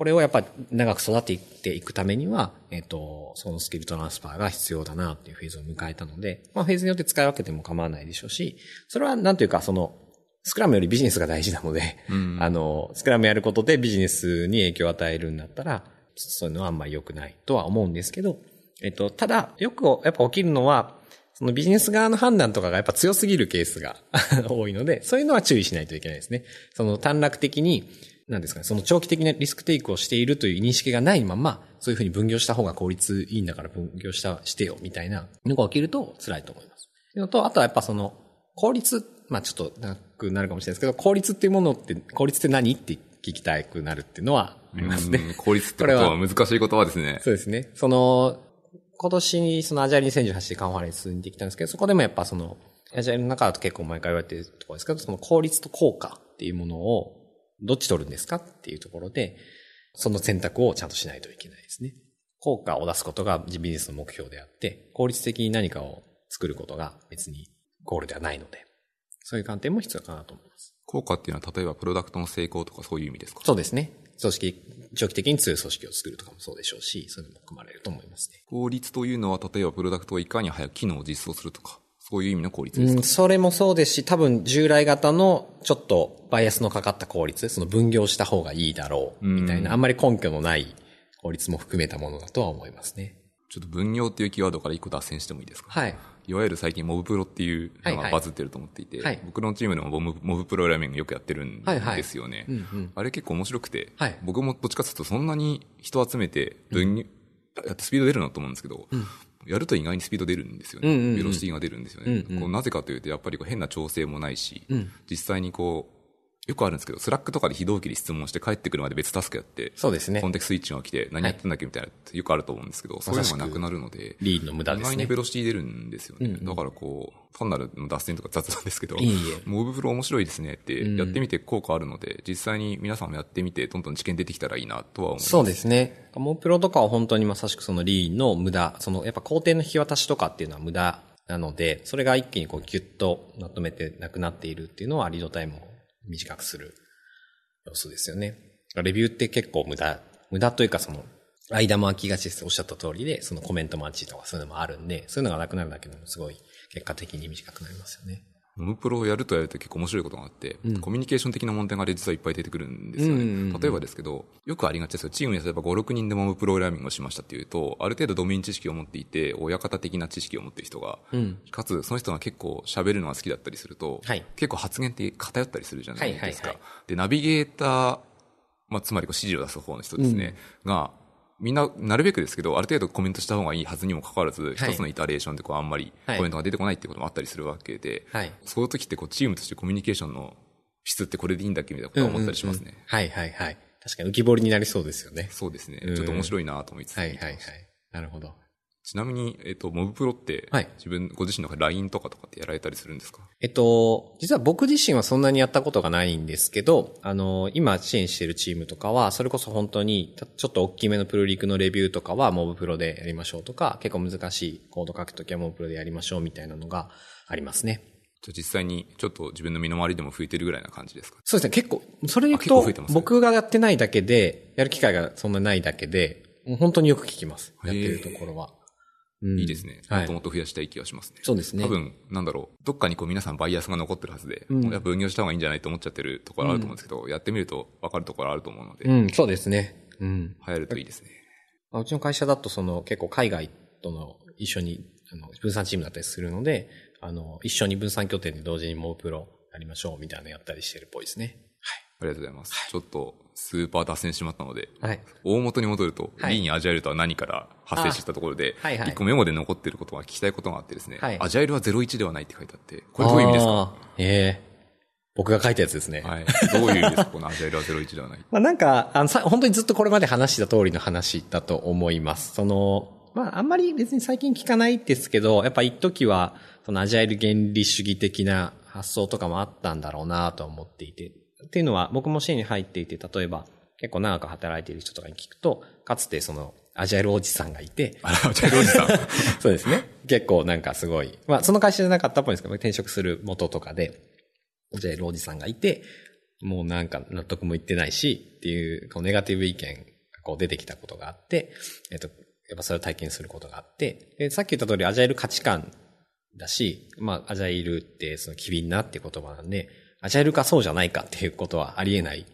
これをやっぱり長く育てていくためには、えっ、と、そのスキルトランスファーが必要だなっていうフェーズを迎えたので、まあフェーズによって使い分けても構わないでしょうし、それはなんというかその、スクラムよりビジネスが大事なので、うん あの、スクラムやることでビジネスに影響を与えるんだったら、そういうのはあんまり良くないとは思うんですけど、えっと、ただ、よくやっぱ起きるのは、そのビジネス側の判断とかがやっぱ強すぎるケースが 多いので、そういうのは注意しないといけないですね。その短絡的に、なんですかね、その長期的なリスクテイクをしているという認識がないまま、そういうふうに分業した方が効率いいんだから分業した、してよ、みたいなのが起きると辛いと思います。っていうのと、あとはやっぱその、効率、まあちょっと長くなるかもしれないですけど、効率っていうものって、効率って何って聞きたくなるっていうのはありますね。うん効率ってことは難しい言葉ですね。そうですね。その、今年にそのアジャイル2018でカンファレンスにできたんですけど、そこでもやっぱその、アジャイルの中だと結構毎回言われてるところですけど、その効率と効果っていうものをどっち取るんですかっていうところで、その選択をちゃんとしないといけないですね。効果を出すことがビジネスの目標であって、効率的に何かを作ることが別にゴールではないので、そういう観点も必要かなと思います。効果っていうのは例えばプロダクトの成功とかそういう意味ですか？そうですね。組織、長期的に強い組織を作るとかもそうでしょうし、そういうのも含まれると思いますね。効率というのは例えばプロダクトをいかに早く機能を実装するとか、そういう意味の効率ですか、うん、それもそうですし、多分従来型のちょっとバイアスのかかった効率、その分業した方がいいだろう、みたいな、あんまり根拠のない効率も含めたものだとは思いますね。ちょっと分業っていうキーワードから一個脱線してもいいですか？はい。いわゆる最近モブプロっていうのはいはい。がバズってると思っていて、はい。僕のチームでもモブモブプログラミングよくやってるんはいはい。ですよね。うんうん。あれ結構面白くて、はい。僕もどっちかというとそんなに人集めて分業、やってスピード出るなと思うんですけど、やると意外にスピード出るんですよね。ベロシティが出るんですよね。こうなぜかというと、やっぱりこう変な調整もないし、うん実際にこう、よくあるんですけど、スラックとかで非同期で質問して帰ってくるまで別タスクやって、そうですねコン。テキストスイッチが起きて何やってんだっけみたいな、よくあると思うんですけど、そういうのがなくなるので、リーンの無駄ですね意外にベ。ロシティ出るんですよね。うんうんだからこう、単なる脱線とか雑なんですけど、いえいえモブプロ面白いですねって、うんやってみて効果あるので、実際に皆さんもやってみて、どんどん知見出てきたらいいなとは思います。そうですね。モプロとかは本当にまさしくそのリーンの無駄、そのやっぱ工程の引き渡しとかっていうのは無駄なので、それが一気にこうギュッとまとめてなくなっているっていうのはリードタイムを短くする要素ですよね。レビューって結構無駄、無駄というかその、間も空きがちです。おっしゃった通りで、そのコメント待ちとかそういうのもあるんで、そういうのがなくなるだけでもすごい結果的に短くなりますよね。モブプロをやるとやると結構面白いことがあって、コミュニケーション的な問題が実はいっぱい出てくるんですよね。うんうんうん例えばですけど、よくありがちですよ。チームに例えば5、6人でモブプログラミングをしましたっていうと、ある程度ドメイン知識を持っていて、親方的な知識を持っている人が、うん。かつその人が結構喋るのが好きだったりすると、はい結構発言って偏ったりするじゃないですか。はいはいで、ナビゲーター、まあ、つまりこう指示を出す方の人ですね、が、みんな、なるべくですけど、ある程度コメントした方がいいはずにもかかわらず、一つのイタレーションでこう、あんまりはいコメントが出てこないっていうこともあったりするわけで、はい。そういう時ってこう、チームとしてコミュニケーションの質ってこれでいいんだっけみたいなことは思ったりしますね。うんうんうんはいはいはい。確かに浮き彫りになりそうですよね。そうですねうん。ちょっと面白いなと思いつつ、はいはいはい。なるほど。ちなみに、えっ、と、モブプロって、はい自分、ご自身の LINE とかとかってやられたりするんですか？えっと、実は僕自身はそんなにやったことがないんですけど、あの、今支援しているチームとかは、それこそ本当に、たちょっと大きめのプロリクのレビューとかはモブプロでやりましょうとか、結構難しいコード書くときはモブプロでやりましょうみたいなのがありますね。じゃあ実際にちょっと自分の身の回りでも増えてるぐらいな感じですか？そうですね、結構、それでいくと僕がやってないだけで、やる機会がそんなないだけで、もう本当によく聞きます。やってるところは。うんいいですね。はいもっともっと増やしたい気がしますね。そうですね。多分、なんだろう、どっかにこう皆さんバイアスが残ってるはずで、うんやっぱ分業した方がいいんじゃないと思っちゃってるところあると思うんですけど、やってみると分かるところあると思うので、うん、そうですね。うん。流行るといいですね。まあうちの会社だとその結構海外との一緒にあの分散チームだったりするので、あの、一緒に分散拠点で同時にモープロやりましょうみたいなのやったりしてるっぽいですね。ありがとうございます。ちょっと、スーパー脱線しまったので、はい。大元に戻ると、はいリーにアジャイルとは何から発生してきたところで、あはいはい一個メモで残ってることが聞きたいことがあってですね、はいアジャイルは01ではないって書いてあって、これどういう意味ですか？ええ僕が書いたやつですね。はい。どういう意味ですか？このアジャイルは01ではない。まあなんか、あの、さ、本当にずっとこれまで話した通りの話だと思います。その、まああんまり別に最近聞かないですけど、やっぱ一時は、そのアジャイル原理主義的な発想とかもあったんだろうなと思っていて。っていうのは、僕も支援に入っていて、例えば、結構長く働いている人とかに聞くと、かつてその、アジャイルおじさんがいて、アジャイルおじさん。そうですね。結構なんかすごい。まあその会社じゃなかったっぽいんですけど、転職する元とかで、じゃあ、おじさんがいて、もうなんか納得もいってないし、っていう、こうネガティブ意見がこう出てきたことがあって、えっと、やっぱそれを体験することがあって、でさっき言った通りアジャイル価値観だし、まあアジャイルってその機敏なって言葉なんで、アジャイルかそうじゃないかっていうことはありえない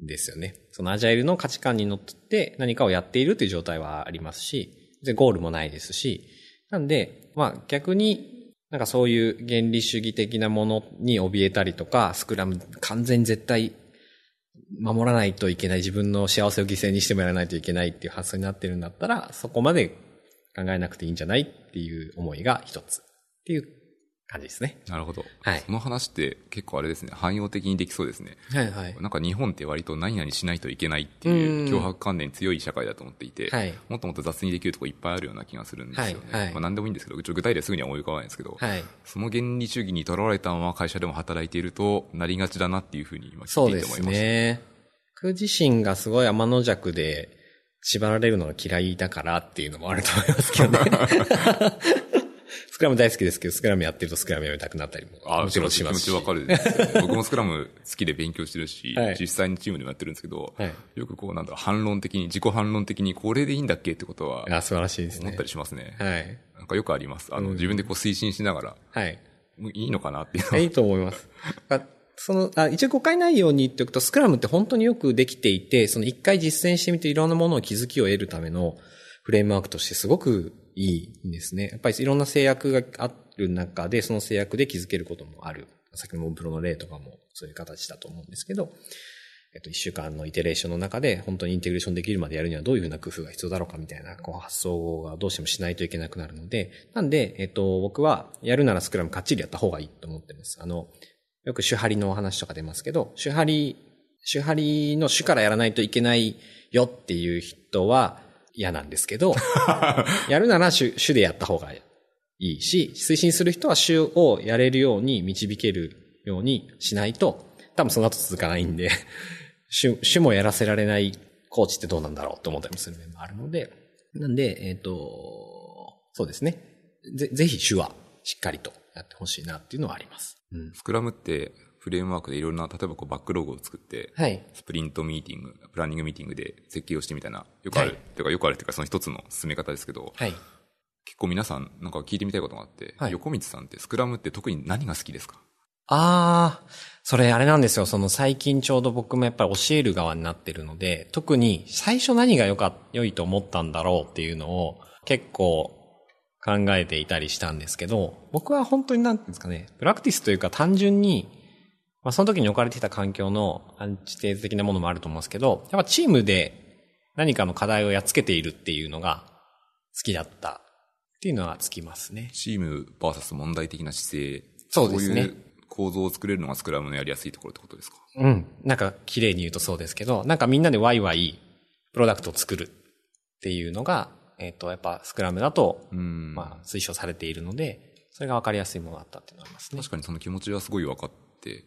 ですよね。そのアジャイルの価値観にのっって何かをやっているという状態はありますし、で、ゴールもないですし、なんで、まあ逆に、なんかそういう原理主義的なものに怯えたりとか、スクラム完全に絶対守らないといけない、自分の幸せを犠牲にしてもやらないといけないっていう発想になってるんだったら、そこまで考えなくていいんじゃないっていう思いが一つっていう感じですね。なるほど。はいその話って結構あれですね、汎用的にできそうですね。はいはい。なんか日本って割と何々しないといけないっていううん脅迫観念強い社会だと思っていて、はいもっともっと雑にできるとこいっぱいあるような気がするんですよね。はいはいまあ何でもいいんですけど、ちょ具体例すぐには思い浮かばないんですけど、はい。その原理主義にとらわれたまま会社でも働いているとなりがちだなっていうふうに今そうです聞いていて思いました。ね。僕自身がすごい天の弱で縛られるのが嫌いだからっていうのもあると思いますけどね。スクラム大好きですけど、スクラムやってるとスクラムやめたくなったりもあもちろんしますし。気持ちわかるです 僕もスクラム好きで勉強してるし、はい実際にチームでもやってるんですけど、はいよくこうなんだ反論的に、自己反論的にこれでいいんだっけってことはあ、素晴らしいですね思った。りしますね。はい。なんかよくあります。あの、うん自分でこう推進しながら、はい。いいのかなっていうのは。いいと思います。あそのあ一応誤解ないように言っておくと、スクラムって本当によくできていて、その一回実践してみていろんなものを気づきを得るためのフレームワークとしてすごくいいんですね。やっぱりいろんな制約がある中で、その制約で気づけることもある。先のモンプロの例とかもそういう形だと思うんですけど、えっと、一週間のイテレーションの中で本当にインテグレーションできるまでやるにはどういうふうな工夫が必要だろうかみたいなこう発想がどうしてもしないといけなくなるので、なんで、えっと、僕はやるならスクラムかっちりやった方がいいと思ってます。あの、よく主張りのお話とか出ますけど、主張り、主張りの主からやらないといけないよっていう人は嫌なんですけど、やるなら主主でやった方がいいし、推進する人は主をやれるように導けるようにしないと、多分その後続かないんで、主、主もやらせられないコーチってどうなんだろうと思ったりもする面もあるので、なんで、えっ、と、そうですね。ぜ、ぜひ主はしっかりとやってほしいなっていうのはあります。うん。スクラムってフレームワークでいろんな、例えばこうバックログを作って、はい。スプリントミーティング、プランニングミーティングで設計をしてみたいな、よくある。はいていうかよくあるっていうかその一つの進め方ですけど、はい。結構皆さんなんか聞いてみたいことがあって、はい横道さんってスクラムって特に何が好きですか？ああ、それあれなんですよ。その最近ちょうど僕もやっぱり教える側になってるので、特に最初何が良か、良いと思ったんだろうっていうのを結構考えていたりしたんですけど、僕は本当になんていうんですかね、プラクティスというか単純に、まあその時に置かれていた環境のアンチテーゼ的なものもあると思うんですけど、やっぱチームで何かの課題をやっつけているっていうのが好きだったっていうのはつきますね。チーム VS 問題的な姿勢。そうですね構造を作れるのがスクラムのやりやすいところってことですか？うん。なんか綺麗に言うとそうですけど、なんかみんなでワイワイプロダクトを作るっていうのが、えっ、と、やっぱスクラムだと、うん。まあ推奨されているので、それが分かりやすいものだったっていうのがありますね。確かにその気持ちはすごい分かって、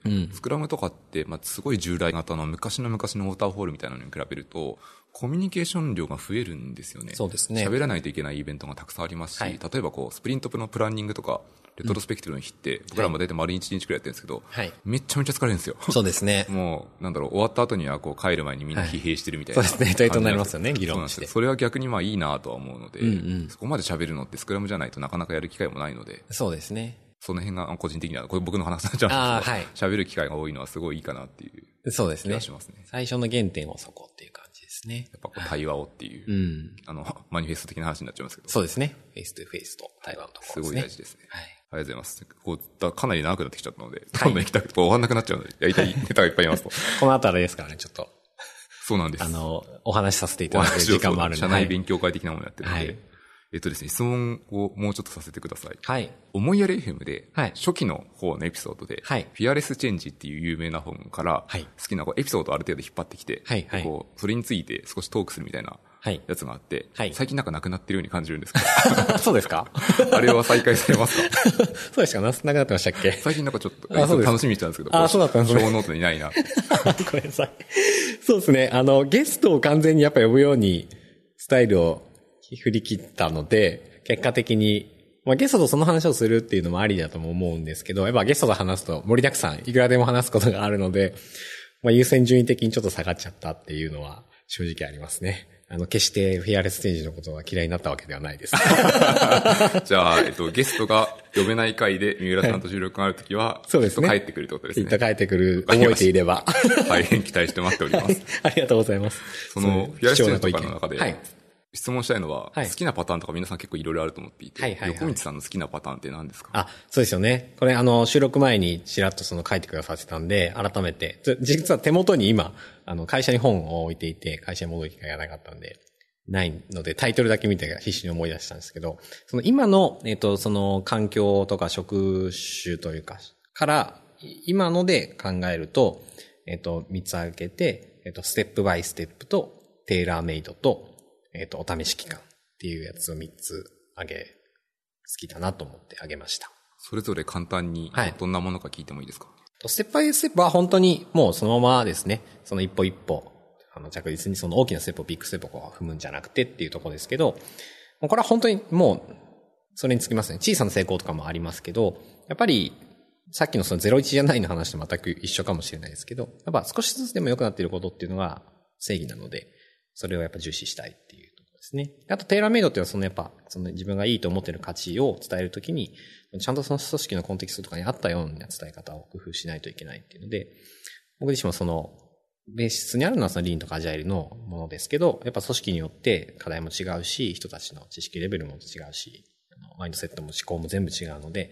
うんスクラムとかって、まあ、すごい従来型の昔の昔のウォーターホールみたいなのに比べると、コミュニケーション量が増えるんですよね。そうですね喋らないといけないイベントがたくさんありますし、はい例えばこう、スプリントのプランニングとか、レトロスペクティブの日って、僕らも大体丸1日くらいやってるんですけど、はい。めっちゃめちゃ疲れるんですよ。そうですね。もう、なんだろう、終わった後にはこう帰る前にみんな疲弊してるみたいな、はいそうですね対等になりますよね議論してそれは逆にまあいいなとは思うので、うんうんそこまで喋るのってスクラムじゃないとなかなかやる機会もないので、そうですね。その辺が個人的には、これ僕の話になっちゃうんですけど、あーはい喋る機会が多いのはすごいいいかなっていうそうですねすね。最初の原点はそこっていう感じですね。やっぱこう対話をっていう、うん。あの、マニフェスト的な話になっちゃいますけど、そうですね。フェイストゥフェイスと対話のとこすろですね。ごい大事ですね。はい。ありがとうございます。こうだかなり長くなってきちゃったので、どんどん行きたくて、こう終わんなくなっちゃうので、やりたいネタがいっぱいありますと。この後あれですからね、ちょっと、そうなんです。あの、お話しさせていたおだく時間もあるんで。社内勉強会的なものをやってるので、はいえっとですね、質問をもうちょっとさせてください。はい。思いやり FM で、はい初期の方のエピソードで、はいフィアレスチェンジっていう有名な本から、はい好きなこうエピソードをある程度引っ張ってきて、はいはいこうそれについて少しトークするみたいなはい。やつがあって、はい最近なんかなくなってるように感じるんですけ そうですか？ど、あれは再開されますか？そうですか？な、なくなってましたっけ？最近なんかちょっと、あそう楽しみにしてたんですけど、あそうだったんですねショーノートにないな。ごめんなさい。そうですね。あの、ゲストを完全にやっぱ呼ぶように、スタイルを振り切ったので、結果的に、まあゲストとその話をするっていうのもありだとも思うんですけど、やっぱゲストと話すと盛りだくさん、いくらでも話すことがあるので、まあ優先順位的にちょっと下がっちゃったっていうのは正直ありますね。あの、決してフィアレスステージのことが嫌いになったわけではないです。じゃあ、えっと、ゲストが呼べない回で三浦さんと収録があるときは、そうですね帰ってくるってことですね。きっと帰ってくる、覚えていれば。大変期待して待っております。ありがとうございます。その、フィアレスチェンジとかの中で、はい。質問したいのは、はい好きなパターンとか皆さん結構いろいろあると思っていて、はいはいはい横道さんの好きなパターンって何ですか？あ、そうですよね。これあの、収録前にちらっとその書いてくださってたんで、改めて。つ実は手元に今、あの、会社に本を置いていて、会社に戻る機会がなかったんで、ないので、タイトルだけ見て必死に思い出したんですけど、その今の、えっ、と、その環境とか職種というか、から、い今ので考えると、えっ、と、三つ挙げて、えっ、と、ステップバイステップと、テーラーメイドと、えっ、と、お試し期間っていうやつを三つ挙げ、好きだなと思って挙げました。それぞれ簡単にはい、どんなものか聞いてもいいですか、ステップバイステップは本当にもうそのままですね、その一歩一歩、あの着実にその大きなステップをビッグステップを踏むんじゃなくてっていうところですけど、もうこれは本当にもう、それにつきますね。小さな成功とかもありますけど、やっぱり、さっきのその01じゃないの話と全く一緒かもしれないですけど、やっぱ少しずつでも良くなっていることっていうのが正義なので、それをやっぱ重視したいっですね。あと、テーラーメイドっていうのはそのやっぱ、その自分がいいと思っている価値を伝えるときに、ちゃんとその組織のコンテキストとかに合ったような伝え方を工夫しないといけないっていうので、僕自身もその、ベースにあるのはそのリーンとかアジャイルのものですけど、やっぱ組織によって課題も違うし、人たちの知識レベルも違うし、マインドセットも思考も全部違うので、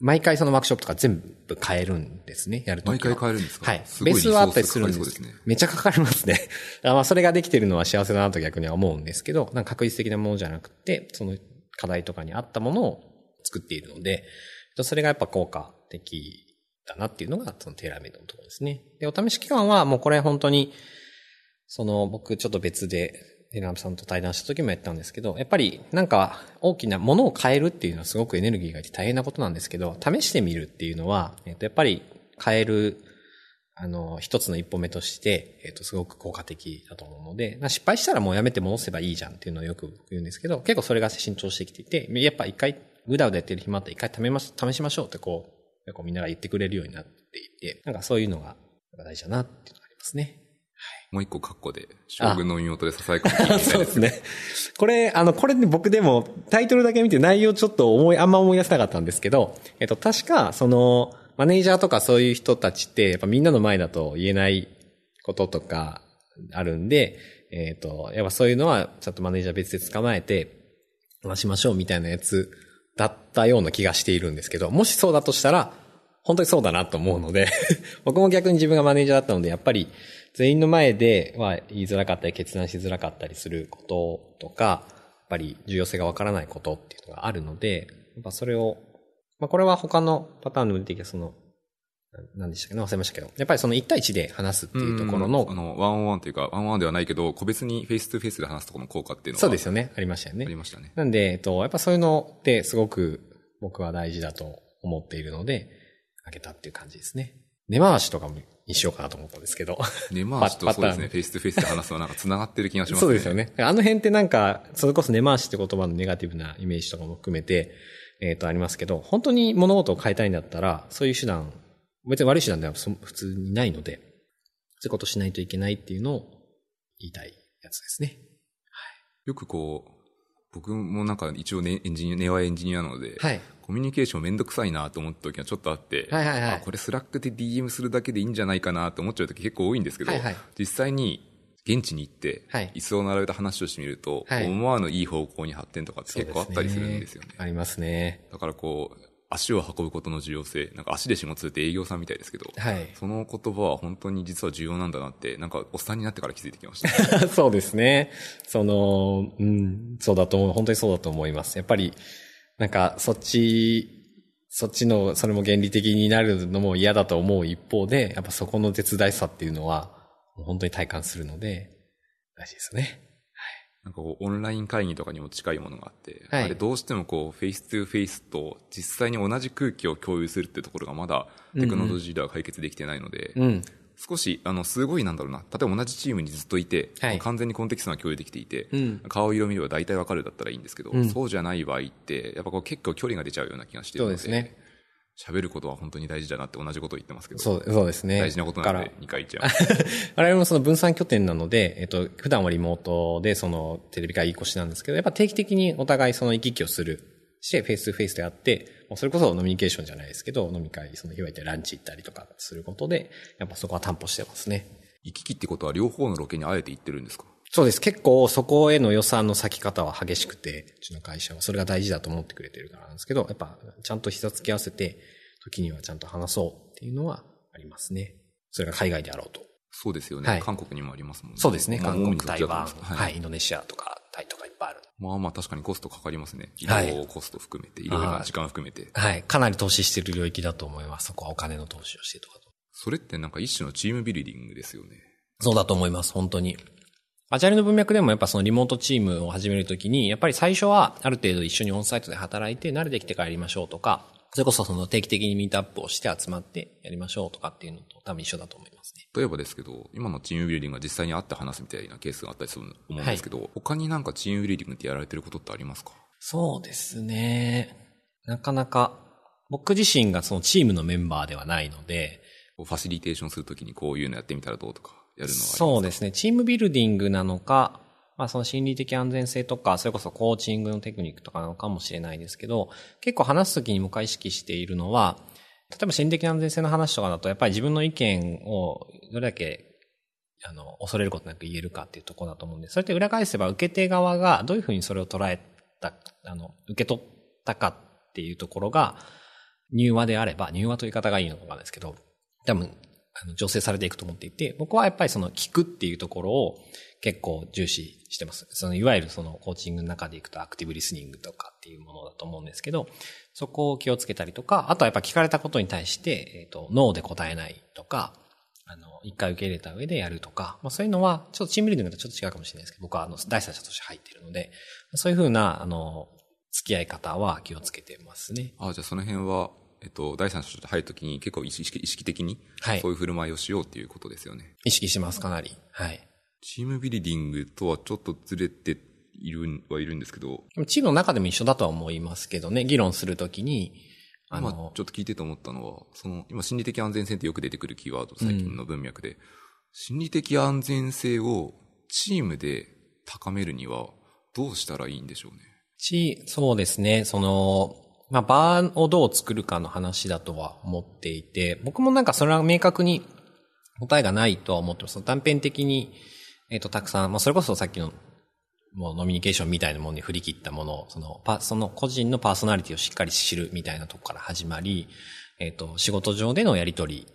毎回そのワークショップとか全部変えるんですね、やるとき毎回変えるんですか？はい。ベースはあったりするんリですですねめっちゃかかりますね。まあそれができてるのは幸せだなと逆には思うんですけど、なんか確実的なものじゃなくて、その課題とかに合ったものを作っているので、それがやっぱ効果的だなっていうのが、そのテーラーメイドのところですね。で、お試し期間はもうこれ本当に、その僕ちょっと別で、テラムさんと対談した時もやったんですけど、やっぱりなんか大きなものを変えるっていうのはすごくエネルギーがいて大変なことなんですけど、試してみるっていうのは、えっと、やっぱり変える、あの、一つの一歩目として、えっと、すごく効果的だと思うので、まあ、失敗したらもうやめて戻せばいいじゃんっていうのをよく言うんですけど、結構それが伸長してきていて、やっぱ一回、ぐだぐだやってる暇あって一回試ます、試しましょうってこう、みんなが言ってくれるようになっていて、なんかそういうのが大事だなっていうのがありますね。もう一個カッコで、将軍の妹で囁くの聞いてみたい そうですね。これ、あの、これね、僕でもタイトルだけ見て内容ちょっと思い、あんま思い出せなかったんですけど、えっと、確か、その、マネージャーとかそういう人たちって、やっぱみんなの前だと言えないこととかあるんで、えっと、やっぱそういうのは、ちょっとマネージャー別で捕まえて、話しましょうみたいなやつだったような気がしているんですけど、もしそうだとしたら、本当にそうだなと思うので、僕も逆に自分がマネージャーだったので、やっぱり全員の前では言いづらかったり決断しづらかったりすることとか、やっぱり重要性がわからないことっていうのがあるので、やっぱそれを、まあこれは他のパターンでも出てきたその、な何でしたっけね忘れましたけど、やっぱりその1対1で話すっていうところのあ、の、ワンオンワンというか、ワンオンワンではないけど、個別にフェイス2フェイスで話すところの効果っていうのがそうですよね、ありましたよねあり。ましたね。なんで、えっと、やっぱそういうのってすごく僕は大事だと思っているので、あげたっていう感じですね。根回しとかもにしようかなと思ったんですけど。根回しとパそうですね、フェイス2フェイスで話すのはなんか繋がってる気がしますね。そうですよね。あの辺ってなんか、それこそ根回しって言葉のネガティブなイメージとかも含めて、えっ、と、ありますけど、本当に物事を変えたいんだったら、そういう手段、別に悪い手段ではそ普通にないので、そういうことしないといけないっていうのを言いたいやつですね。よくこう、僕もなんか一応ね、エンジニア、根はエンジニアなので、はい。コミュニケーションめんどくさいなと思った時がちょっとあって、はいはいはいあこれスラックで DM するだけでいいんじゃないかなと思っちゃう時結構多いんですけど、はいはい実際に現地に行って、はい椅子を並べて話をしてみると、はい思わぬいい方向に発展とかって結構あったりするんですよね。ありますね。だからこう、足を運ぶことの重要性、なんか足で仕事するって営業さんみたいですけど、はい。その言葉は本当に実は重要なんだなって、なんかおっさんになってから気づいてきました。そうですね。その、うん、そうだと思う。本当にそうだと思います。やっぱり、なんか、そっち、そっちの、それも原理的になるのも嫌だと思う一方で、やっぱそこの絶大さっていうのは、本当に体感するので、大事ですね。なんかこう、オンライン会議とかにも近いものがあって、はいあれどうしてもこう、フェイス2フェイスと実際に同じ空気を共有するってところがまだテクノロジーでは解決できてないので、うん。少し、あの、すごいなんだろうな。例えば同じチームにずっといて、はい完全にコンテキストが共有できていて、うん顔色見れば大体わかるだったらいいんですけど、うんそうじゃない場合って、やっぱこう結構距離が出ちゃうような気がしてるので、そうですね喋ることは本当に大事だなって同じことを言ってますけど、そう、そうですね。大大事なことなのだで2回言っちゃう。我々 もその分散拠点なので、えっと、普段はリモートでそのテレビ会議越しなんですけど、やっぱ定期的にお互いその行き来をする。して、フェイス2フェイスであって、それこそ飲みニケーションじゃないですけど、飲み会、その日は行ってランチ行ったりとかすることで、やっぱそこは担保してますね。行き来ってことは両方のロケにあえて行ってるんですか？そうです。結構そこへの予算の割き方は激しくて、うちの会社はそれが大事だと思ってくれてるからなんですけど、やっぱちゃんと膝つき合わせて、時にはちゃんと話そうっていうのはありますね。それが海外であろうと。そうですよね。はい韓国にもありますもんね。そうですね。まあ韓国、台湾、はい、インドネシアとか、ぱいある。まあまあ確かにコストかかりますね。移はい動コスト含めて、いろいろな時間含めて。はい。かなり投資してる領域だと思います。そこはお金の投資をしてとかと。それってなんか一種のチームビルディングですよね。そうだと思います、本当に。アジャイルの文脈でもやっぱそのリモートチームを始めるときに、やっぱり最初はある程度一緒にオンサイトで働いて慣れてきて帰りましょうとか、それこそその定期的にミートアップをして集まってやりましょうとかっていうのと多分一緒だと思いますね。例えばですけど、今のチームビルディングが実際に会って話すみたいなケースがあったりすると思うんですけど、他になんかチームビルディングってやられてることってありますか？そうですね。なかなか、僕自身がそのチームのメンバーではないので、ファシリテーションするときにこういうのやってみたらどうとか、やるのはそうですね。チームビルディングなのか、まあその心理的安全性とか、それこそコーチングのテクニックとかなのかもしれないですけど、結構話すときに僕は意識しているのは、例えば心理的安全性の話とかだと、やっぱり自分の意見をどれだけ、あの、恐れることなく言えるかっていうところだと思うんで、それって裏返せば受け手側がどういうふうにそれを捉えた、あの、受け取ったかっていうところが、入話であれば、入話という言い方がいいのかわかんないですけど、多分、あの、醸成されていくと思っていて、僕はやっぱりその聞くっていうところを結構重視してます。その、いわゆるそのコーチングの中でいくとアクティブリスニングとかっていうものと思うんですけど、そこを気をつけたりとか、あとはやっぱ聞かれたことに対して、えっ、と、ノーで答えないとか、あの、一回受け入れた上でやるとか、まあそういうのは、ちょっとチームビルディングとちょっと違うかもしれないですけど、僕はあの、第三者として入っているので、そういうふうな、あの、付き合い方は気をつけてますね。あじゃあその辺は、えっと、第三者として入るときに結構意識意識的に、はいそういう振る舞いをしようっていうことですよね。意識します、かなり。はい。チームビルディングとはちょっとずれているはいるんですけど、チームの中でも一緒だとは思いますけどね、議論するときに、あ今の、ちょっと聞いてて思ったのは、その、今心理的安全性ってよく出てくるキーワード、最近の文脈で、心理的安全性をチームで高めるにはどうしたらいいんでしょうね？ち、そうですね、その、まあ、バーをどう作るかの話だとは思っていて、僕もなんかそれは明確に答えがないとは思ってます。断片的に、えっ、と、たくさん、まあ、それこそさっきの、もうノミニケーションみたいなものに振り切ったものを、その、その個人のパーソナリティをしっかり知るみたいなとこから始まり、えっ、と、仕事上でのやりとり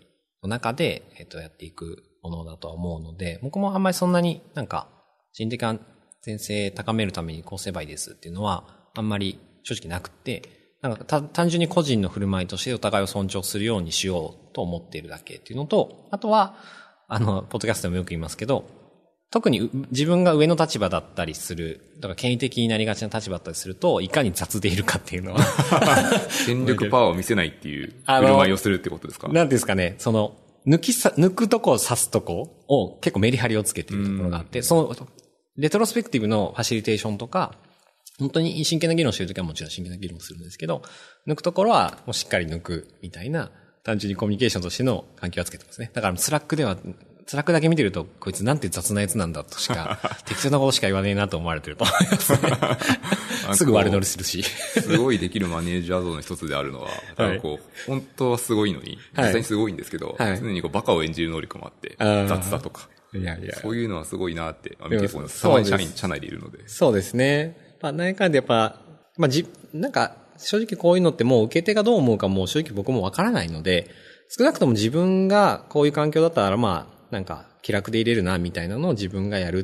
の中で、えっ、と、やっていくものだとは思うので、僕もあんまりそんなになんか、人的安全性高めるためにこうすればいいですっていうのは、あんまり正直なくて、なんか単純に個人の振る舞いとしてお互いを尊重するようにしようと思っているだけっていうのと、あとは、あの、ポッドキャストでもよく言いますけど、特にう自分が上の立場だったりする、だから権威的になりがちな立場だったりすると、いかに雑でいるかっていうのは、権力パワーを見せないっていう振る舞いをするってことですか？なんですかね、その、抜きさ、抜くとこを刺すとこを結構メリハリをつけているところがあって、その、レトロスペクティブのファシリテーションとか、本当に真剣な議論してるときはもちろん真剣な議論するんですけど、抜くところはもうしっかり抜くみたいな、単純にコミュニケーションとしての環境はつけてますね。だからスラックでは、スラックだけ見てると、こいつなんて雑なやつなんだとしか、適当なことしか言わねえなと思われてると思いますね。すぐ悪乗りするし。すごいできるマネージャー像の一つであるのは、なんかこう、本当はすごいのに、実はい際にすごいんですけど、はい常にこうバカを演じる能力もあって、雑だとか、いやいや。そういうのはすごいなって、あ見てそうですまに社員、社内でいるので。そうですね。まあ、何かんでやっぱ、まあ、じ、なんか、正直こういうのってもう受け手がどう思うかもう正直僕もわからないので、少なくとも自分がこういう環境だったらまあ、なんか気楽で入れるなみたいなのを自分がやるっ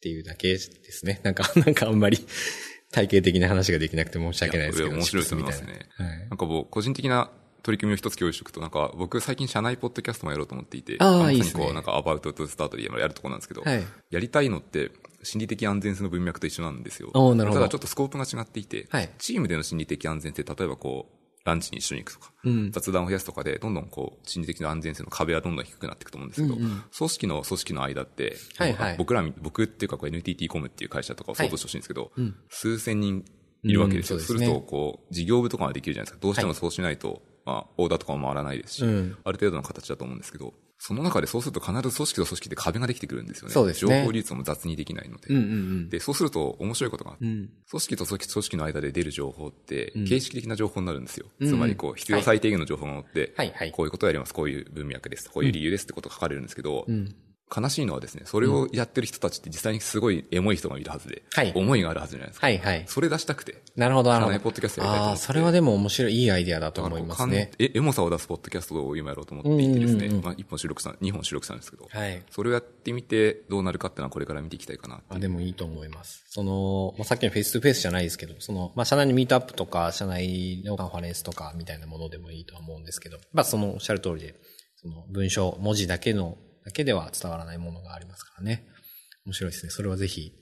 ていうだけですね。なんか、なんかあんまり 体系的な話ができなくて申し訳ないですけど。面白いと思いますねはいなんか僕、個人的な取り組みを一つ共有しておくと、なんか僕最近社内ポッドキャストもやろうと思っていて、あーまさにいいですねこう、なんかアバウトとスタートでやるところなんですけど、はいやりたいのって、心理的安全性の文脈と一緒なんですよ。おーなるほどただちょっとスコープが違っていて、はいチームでの心理的安全性、例えばこう、ランチに一緒に行くとか、うん。雑談を増やすとかで、どんどんこう、心理的な安全性の壁はどんどん低くなっていくと思うんですけど、うんうん。組織の組織の間って、はいはい。僕らみ、僕っていうかこう NTT コムっていう会社とかを想像してほしいんですけど、うん。数千人いるわけですよ。うんすね。すると、こう、事業部とかができるじゃないですか。どうしてもそうしない。と、まあ、オーダーとかも回らないですし、うん。ある程度の形だと思うんですけど、その中でそうすると必ず組織と組織で壁ができてくるんですよね。そうですね情報流通も雑にできないので。うんうんうん。で、そうすると面白いことがうん。組織と組織組織の間で出る情報ってうん、形式的な情報になるんですよ。うんつまり、こう、必要最低限の情報が載って、はいはいこういうことをやります、こういう文脈です、こういう理由ですってことが書かれるんですけど、うん。悲しいのはですね、それをやってる人たちって実際にすごいエモい人がいるはずで、はい思いがあるはずじゃないですか。はいはい。それ出したくて。なるほど、なるほど。社内ポッドキャストやりたいと思ってああ、それはでも面白い、いいアイデアだと思いますね。え、エモさを出すポッドキャストを今やろうと思っていてですね、うんうんうんまあ一本収録した、二本収録したんですけど、はい。それをやってみてどうなるかっていうのはこれから見ていきたいかなあ、でもいいと思います。その、まあ、さっきのフェイス2フェイスじゃないですけど、その、まあ、社内のミートアップとか、社内のカンファレンスとかみたいなものでもいいとは思うんですけど、まあ、そのおっしゃる通りで、その文章、文字だけの、だけでは伝わらないものがありますからね。面白いですね。それはぜひ、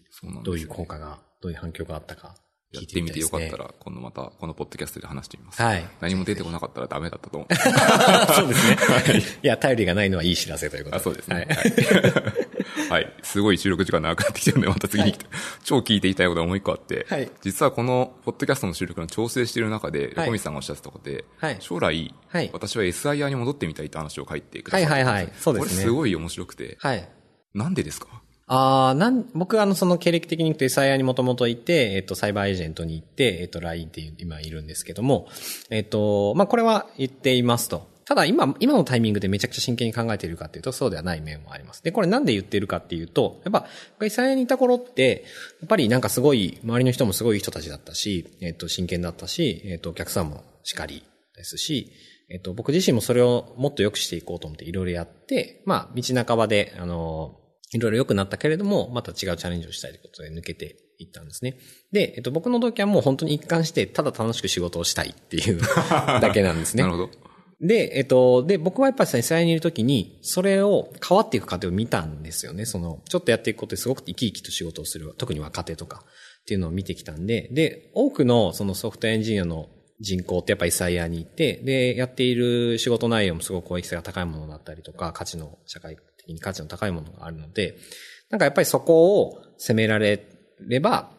どういう効果が、どういう反響があったか、やっ聞いててみてよかみたいですね。ったら、今度またこのポッドキャストで話してみます。はい。何も出てこなかったらダメだったと思う。そうですね。いや、頼りがないのはいい知らせということあ、そうですね。はい。はい。はい。すごい収録時間長くなってきてるんで、また次に来て、超聞いていきたいことがもう一個あって、はい。実はこの、ポッドキャストの収録の調整している中で、はい。横道さんがおっしゃってたことで、はい。将来、はい。私は SIR に戻ってみたいって話を書いてくださってはいはいはい。そうですね。これすごい面白くて、はい。なんでですか？ああ、なん、僕あの、その経歴的に言うと SIR にもともといて、えっと、サイバーエージェントに行って、えっと、LINE って今いるんですけども、えっと、まあ、これは言っていますと。ただ今、今のタイミングでめちゃくちゃ真剣に考えているかっていうと、そうではない面もあります。で、これなんで言ってるかっていうと、やっぱ、SIR にいた頃って、やっぱりなんかすごい、周りの人もすごい人たちだったし、えっと、真剣だったし、えっと、お客さんもしかりですし、えっと、僕自身もそれをもっと良くしていこうと思っていろいろやって、まあ、道半ばで、あの、いろいろ良くなったけれども、また違うチャレンジをしたいということで抜けていったんですね。で、えっと、僕の動機はもう本当に一貫して、ただ楽しく仕事をしたいっていうだけなんですね な。るほど。で、えっと、で、僕はやっぱり SI にいるときに、それを変わっていく過程を見たんですよね。その、ちょっとやっていくことですごく生き生きと仕事をする、特に若手とかっていうのを見てきたんで、で、多くのそのソフトエンジニアの人口ってやっぱり SIR にいて、で、やっている仕事内容もすごく公益性が高いものだったりとか、価値の、社会的に価値の高いものがあるので、なんかやっぱりそこを攻められれば、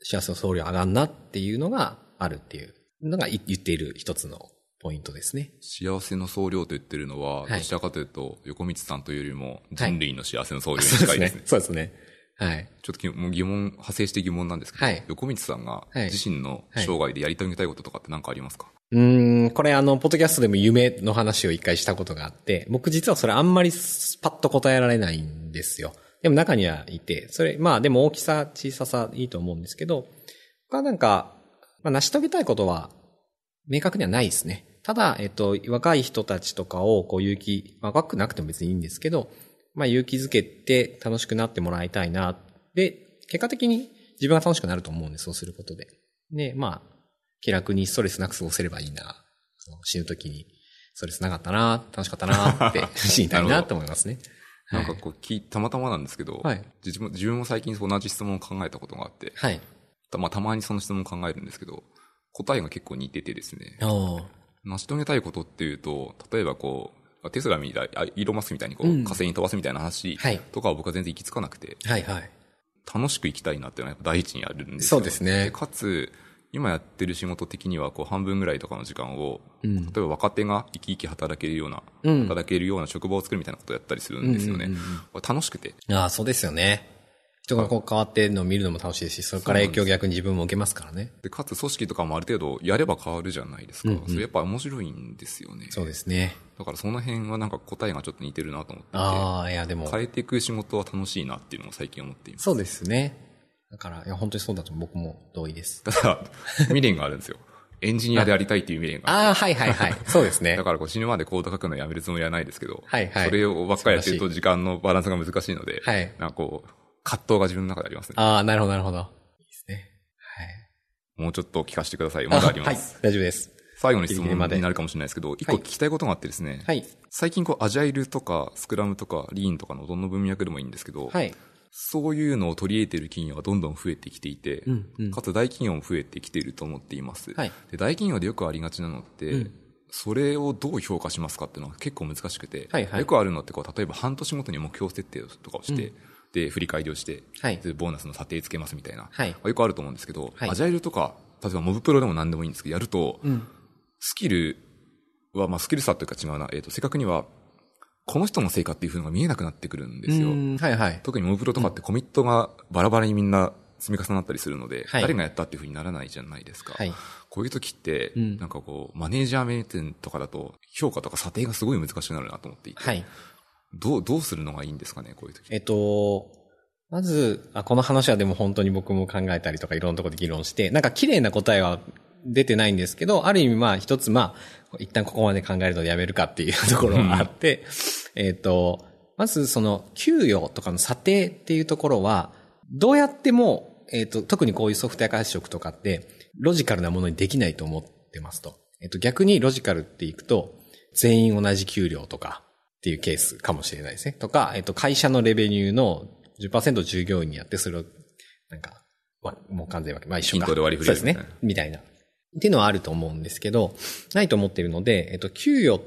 幸せの総量上がんなっていうのがあるっていうのが言っている一つのポイントですね。幸せの総量と言ってるのは、はいどちらかというと、横道さんというよりも、人類の幸せの総量に近いですね。ね。そうですね。はい。ちょっときもう疑問、派生して疑問なんですけど、はい横道さんがはい自身の生涯でやり遂げたいこととかって何かありますか、うーん、これあの、ポッドキャストでも夢の話を一回したことがあって、僕実はそれあんまりパッと答えられないんですよ。でも中にはいて、それ、まあでも大きさ、小ささいいと思うんですけど、僕はなんか、まあ成し遂げたいことは明確にはないですね。ただ、えっと、若い人たちとかをこう勇気、まあ若くなくても別にいいんですけど、まあ勇気づけて楽しくなってもらいたいな。で、結果的に自分が楽しくなると思うんで、そうすることで。で、まあ、気楽にストレスなく過ごせればいいな。死ぬ時にストレスなかったな、楽しかったなって 死にたいなと思いますね。なんかこう聞い、たまたまなんですけど、はい自分も自分も最近同じ質問を考えたことがあって、はい。たまあ、たまにその質問を考えるんですけど、答えが結構似ててですね、成し遂げたいことっていうと、例えばこう、テスラみたい、あイーロンマスクみたいにこう、うん火星に飛ばすみたいな話はいとかは僕は全然行き着かなくて、はいはい。楽しく生きたいなっていうのはやっぱ第一にあるんですよ。そうですねかつ、今やってる仕事的にはこう半分ぐらいとかの時間を、うん例えば若手が生き生き働けるような、うん働けるような職場を作るみたいなことをやったりするんですよね。うんうんうん楽しくて。ああ、そうですよね。人がこう変わってるのを見るのも楽しいですし、それから影響を逆に自分も受けますからね。で、かつ組織とかもある程度やれば変わるじゃないですか。うんうんそれやっぱ面白いんですよね。そうですね。だからその辺はなんか答えがちょっと似てるなと思って。ああ、いやでも、変えていく仕事は楽しいなっていうのを最近思っています。そうですね。だから、いや、本当にそうだと僕も同意です。ただ、未練があるんですよ。エンジニアでありたいっていう未練がある。ああ、はいはいはい。そうですね だ。からこう死ぬまでコード書くのやめるつもりはないですけど、はいはいそれをばっかりやってると時間のバランスが難しいので、はいなんかこう、葛藤が自分の中でありますね。ああ、なるほどなるほど。いいですね。もうちょっと聞かせてください。はい。まだあります。はい、大丈夫です。最後の質問になるかもしれないですけど、一個聞きたいことがあってですね、はい。最近こう、アジャイルとか、スクラムとか、リーンとかのどの文脈でもいいんですけど、はい。そういうのを取り入れている企業がどんどん増えてきていて、うんうんかつ大企業も増えてきていると思っています。はいで大企業でよくありがちなのって、うんそれをどう評価しますかっていうのは結構難しくて、はいはいよくあるのってこう、例えば半年ごとに目標設定とかをして、で、振り返りをして、はいでボーナスの査定つけますみたいな、はいよくあると思うんですけど、はいアジャイルとか、例えばモブプロでも何でもいいんですけど、やると、うん。スキルは、まあ、スキル差というか違うな、えっ、と、正確には、この人の成果っていう風のが見えなくなってくるんですよ。うんはいはい。特にモブプロとかってコミットがバラバラにみんな積み重なったりするので、はい誰がやったっていう風にならないじゃないですか。はい。こういう時って、うんなんかこう、マネージャー目線とかだと、評価とか査定がすごい難しくなるなと思っていて、はい。どう、どうするのがいいんですかね、こういう時。えっと、まず、あこの話はでも本当に僕も考えたりとかいろんなところで議論して、なんか綺麗な答えは出てないんですけど、ある意味まあ一つまあ、一旦ここまで考えるのやめるかっていうところがあって、えっと、まずその給与とかの査定っていうところは、どうやっても、えっと、特にこういうソフトウェア開発職とかって、ロジカルなものにできないと思ってますと。えっと、逆にロジカルっていくと、全員同じ給料とかっていうケースかもしれないですね。とか、えっと、会社のレベニューの10%従業員にやって、それを、なんか、まあ、もう完全分け、まあ一緒か。均等で割り振そうですね。みたいな。っていうのはあると思うんですけど、ないと思っているので、えっと、給与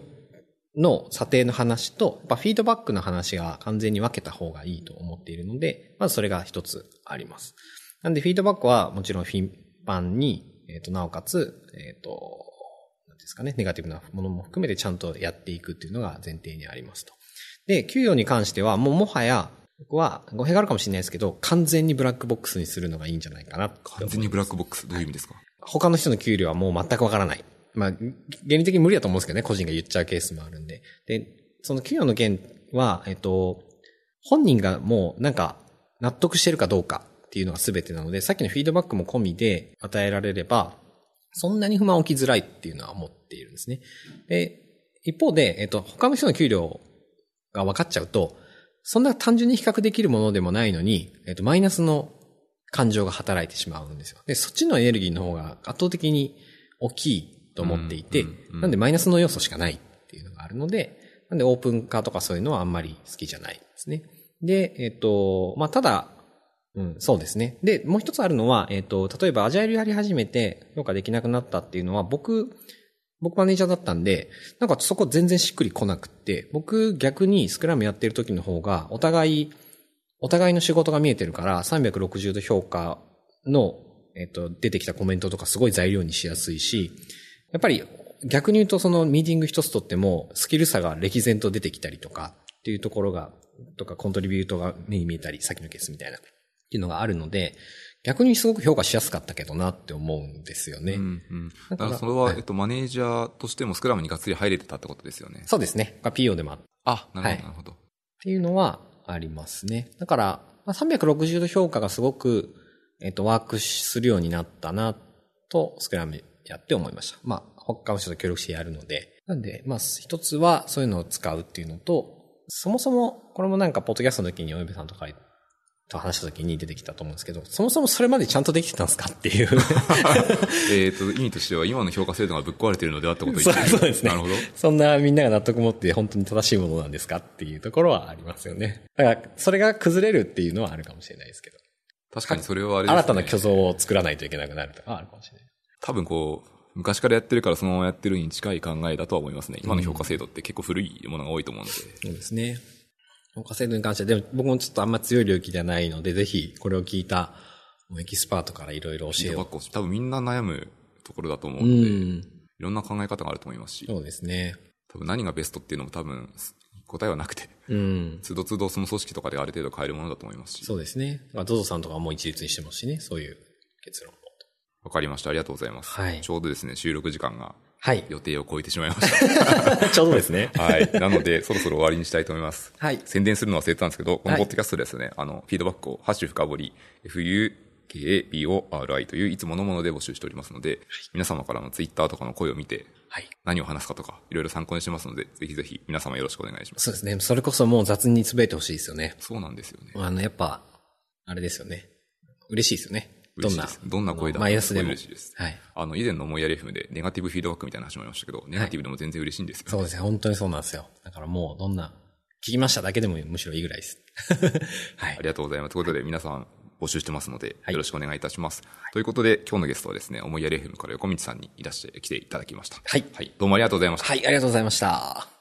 の査定の話と、やっぱフィードバックの話が完全に分けた方がいいと思っているので、まずそれが一つあります。なんでフィードバックはもちろん頻繁に、えっ、と、なおかつ、えっ、と、ですかね、ネガティブなものも含めてちゃんとやっていくっていうのが前提にありますと。で、給与に関しては、もうもはや、僕は語弊があるかもしれないですけど、完全にブラックボックスにするのがいいんじゃないかな完全にブラックボックス、どういう意味ですか？他の人の給料はもう全くわからない。まあ、原理的に無理だと思うんですけどね、個人が言っちゃうケースもあるんで。で、その給与の件は、えっと、本人がもうなんか納得してるかどうかっていうのが全てなので、さっきのフィードバックも込みで与えられれば、そんなに不満起きづらいっていうのは思っているんですね。で、一方で、えっと、他の人の給料が分かっちゃうと、そんな単純に比較できるものでもないのに、えっと、マイナスの感情が働いてしまうんですよ。で、そっちのエネルギーの方が圧倒的に大きいと思っていて、うんうんうんなんでマイナスの要素しかないっていうのがあるので、なんでオープン化とかそういうのはあんまり好きじゃないですね。で、えっ、と、まあ、ただ、うん、そうですね。で、もう一つあるのは、えっ、と、例えばアジャイルやり始めて評価できなくなったっていうのは、僕、僕マネージャーだったんで、なんかそこ全然しっくりこなくって、僕逆にスクラムやってる時の方が、お互い、お互いの仕事が見えてるから、360度評価の、えっ、と、出てきたコメントとかすごい材料にしやすいし、やっぱり逆に言うとそのミーティング一つとっても、スキル差が歴然と出てきたりとかっていうところが、とかコントリビュートが目に見えたり、さっきのケースみたいな、っていうのがあるので、逆にすごく評価しやすかったけどなって思うんですよね。うんうん。だだからそれは、はいえっと、マネージャーとしてもスクラムにがっつり入れてたってことですよね。そうですね。が PO でもあっあ、なるほど、はいなるほど。っていうのはありますね。だから、まあ、360度評価がすごく、えっ、と、ワークするようになったな、と、スクラムやって思いました。まあ、他の人と協力してやるので。なんで、まあ、一つはそういうのを使うっていうのと、そもそも、これもなんか、ポッドキャストの時にお嫁さんとかと話した時に出てきたと思うんですけど、そもそもそれまでちゃんとできてたんですかっていう。えっと、意味としては今の評価制度がぶっ壊れているのではってことを言そうってるそうですね。なるほど。そんなみんなが納得持って本当に正しいものなんですかっていうところはありますよね。だから、それが崩れるっていうのはあるかもしれないですけど。確かにそれはあれですね。新たな虚像を作らないといけなくなるとかあるかもしれない。多分こう、昔からやってるからそのままやってるに近い考えだとは思いますね。今の評価制度って結構古いものが多いと思うので。そうですね。評価制度に関しては、でも僕もちょっとあんま強い領域ではないので、ぜひこれを聞いたもうエキスパートからいろいろ教えよフィードバックを多分みんな悩むところだと思うう。うので、ん。いろんな考え方があると思いますし、そうですね。多分何がベストっていうのも多分答えはなくて、うん。つどつどその組織とかである程度変えるものだと思いますし。そうですね。まあ、ゾゾさんとかはもう一律にしてますしね、そういう結論を。わかりました。ありがとうございます。はいちょうどですね、収録時間がはい。予定を超えてしまいました。ちょうどですね。はい。なので、そろそろ終わりにしたいと思います。はい。宣伝するの忘れてたんですけど、このはいポッドキャストでですね、あの、フィードバックを、ハッシュ深掘り、FUKABORI といういつものもので募集しておりますので、皆様からのツイッターとかの声を見て、はい。何を話すかとか、いろいろ参考にしてますので、ぜひぜひ皆様よろしくお願いします。そうですね。それこそもう雑につぶえてほしいですよね。そうなんですよね。あの、やっぱ、あれですよね。嬉しいですよね。どんな。どんな声だ？マイナスでも。嬉しいです。はい。あの、以前の思いやり FM でネガティブフィードバックみたいな話もありましたけど、ネガティブでも全然嬉しいんですよ、そうですね。本当にそうなんですよ。だからもう、どんな、聞きましただけでもむしろいいぐらいです。はいあ。りがとうございます。ということで、皆さん募集してますので、はいよろしくお願いいたします。ということで、今日のゲストはですね、思いやり FM から横道さんにいらしてきていただきました。はいはい。どうもありがとうございました。はい、ありがとうございました。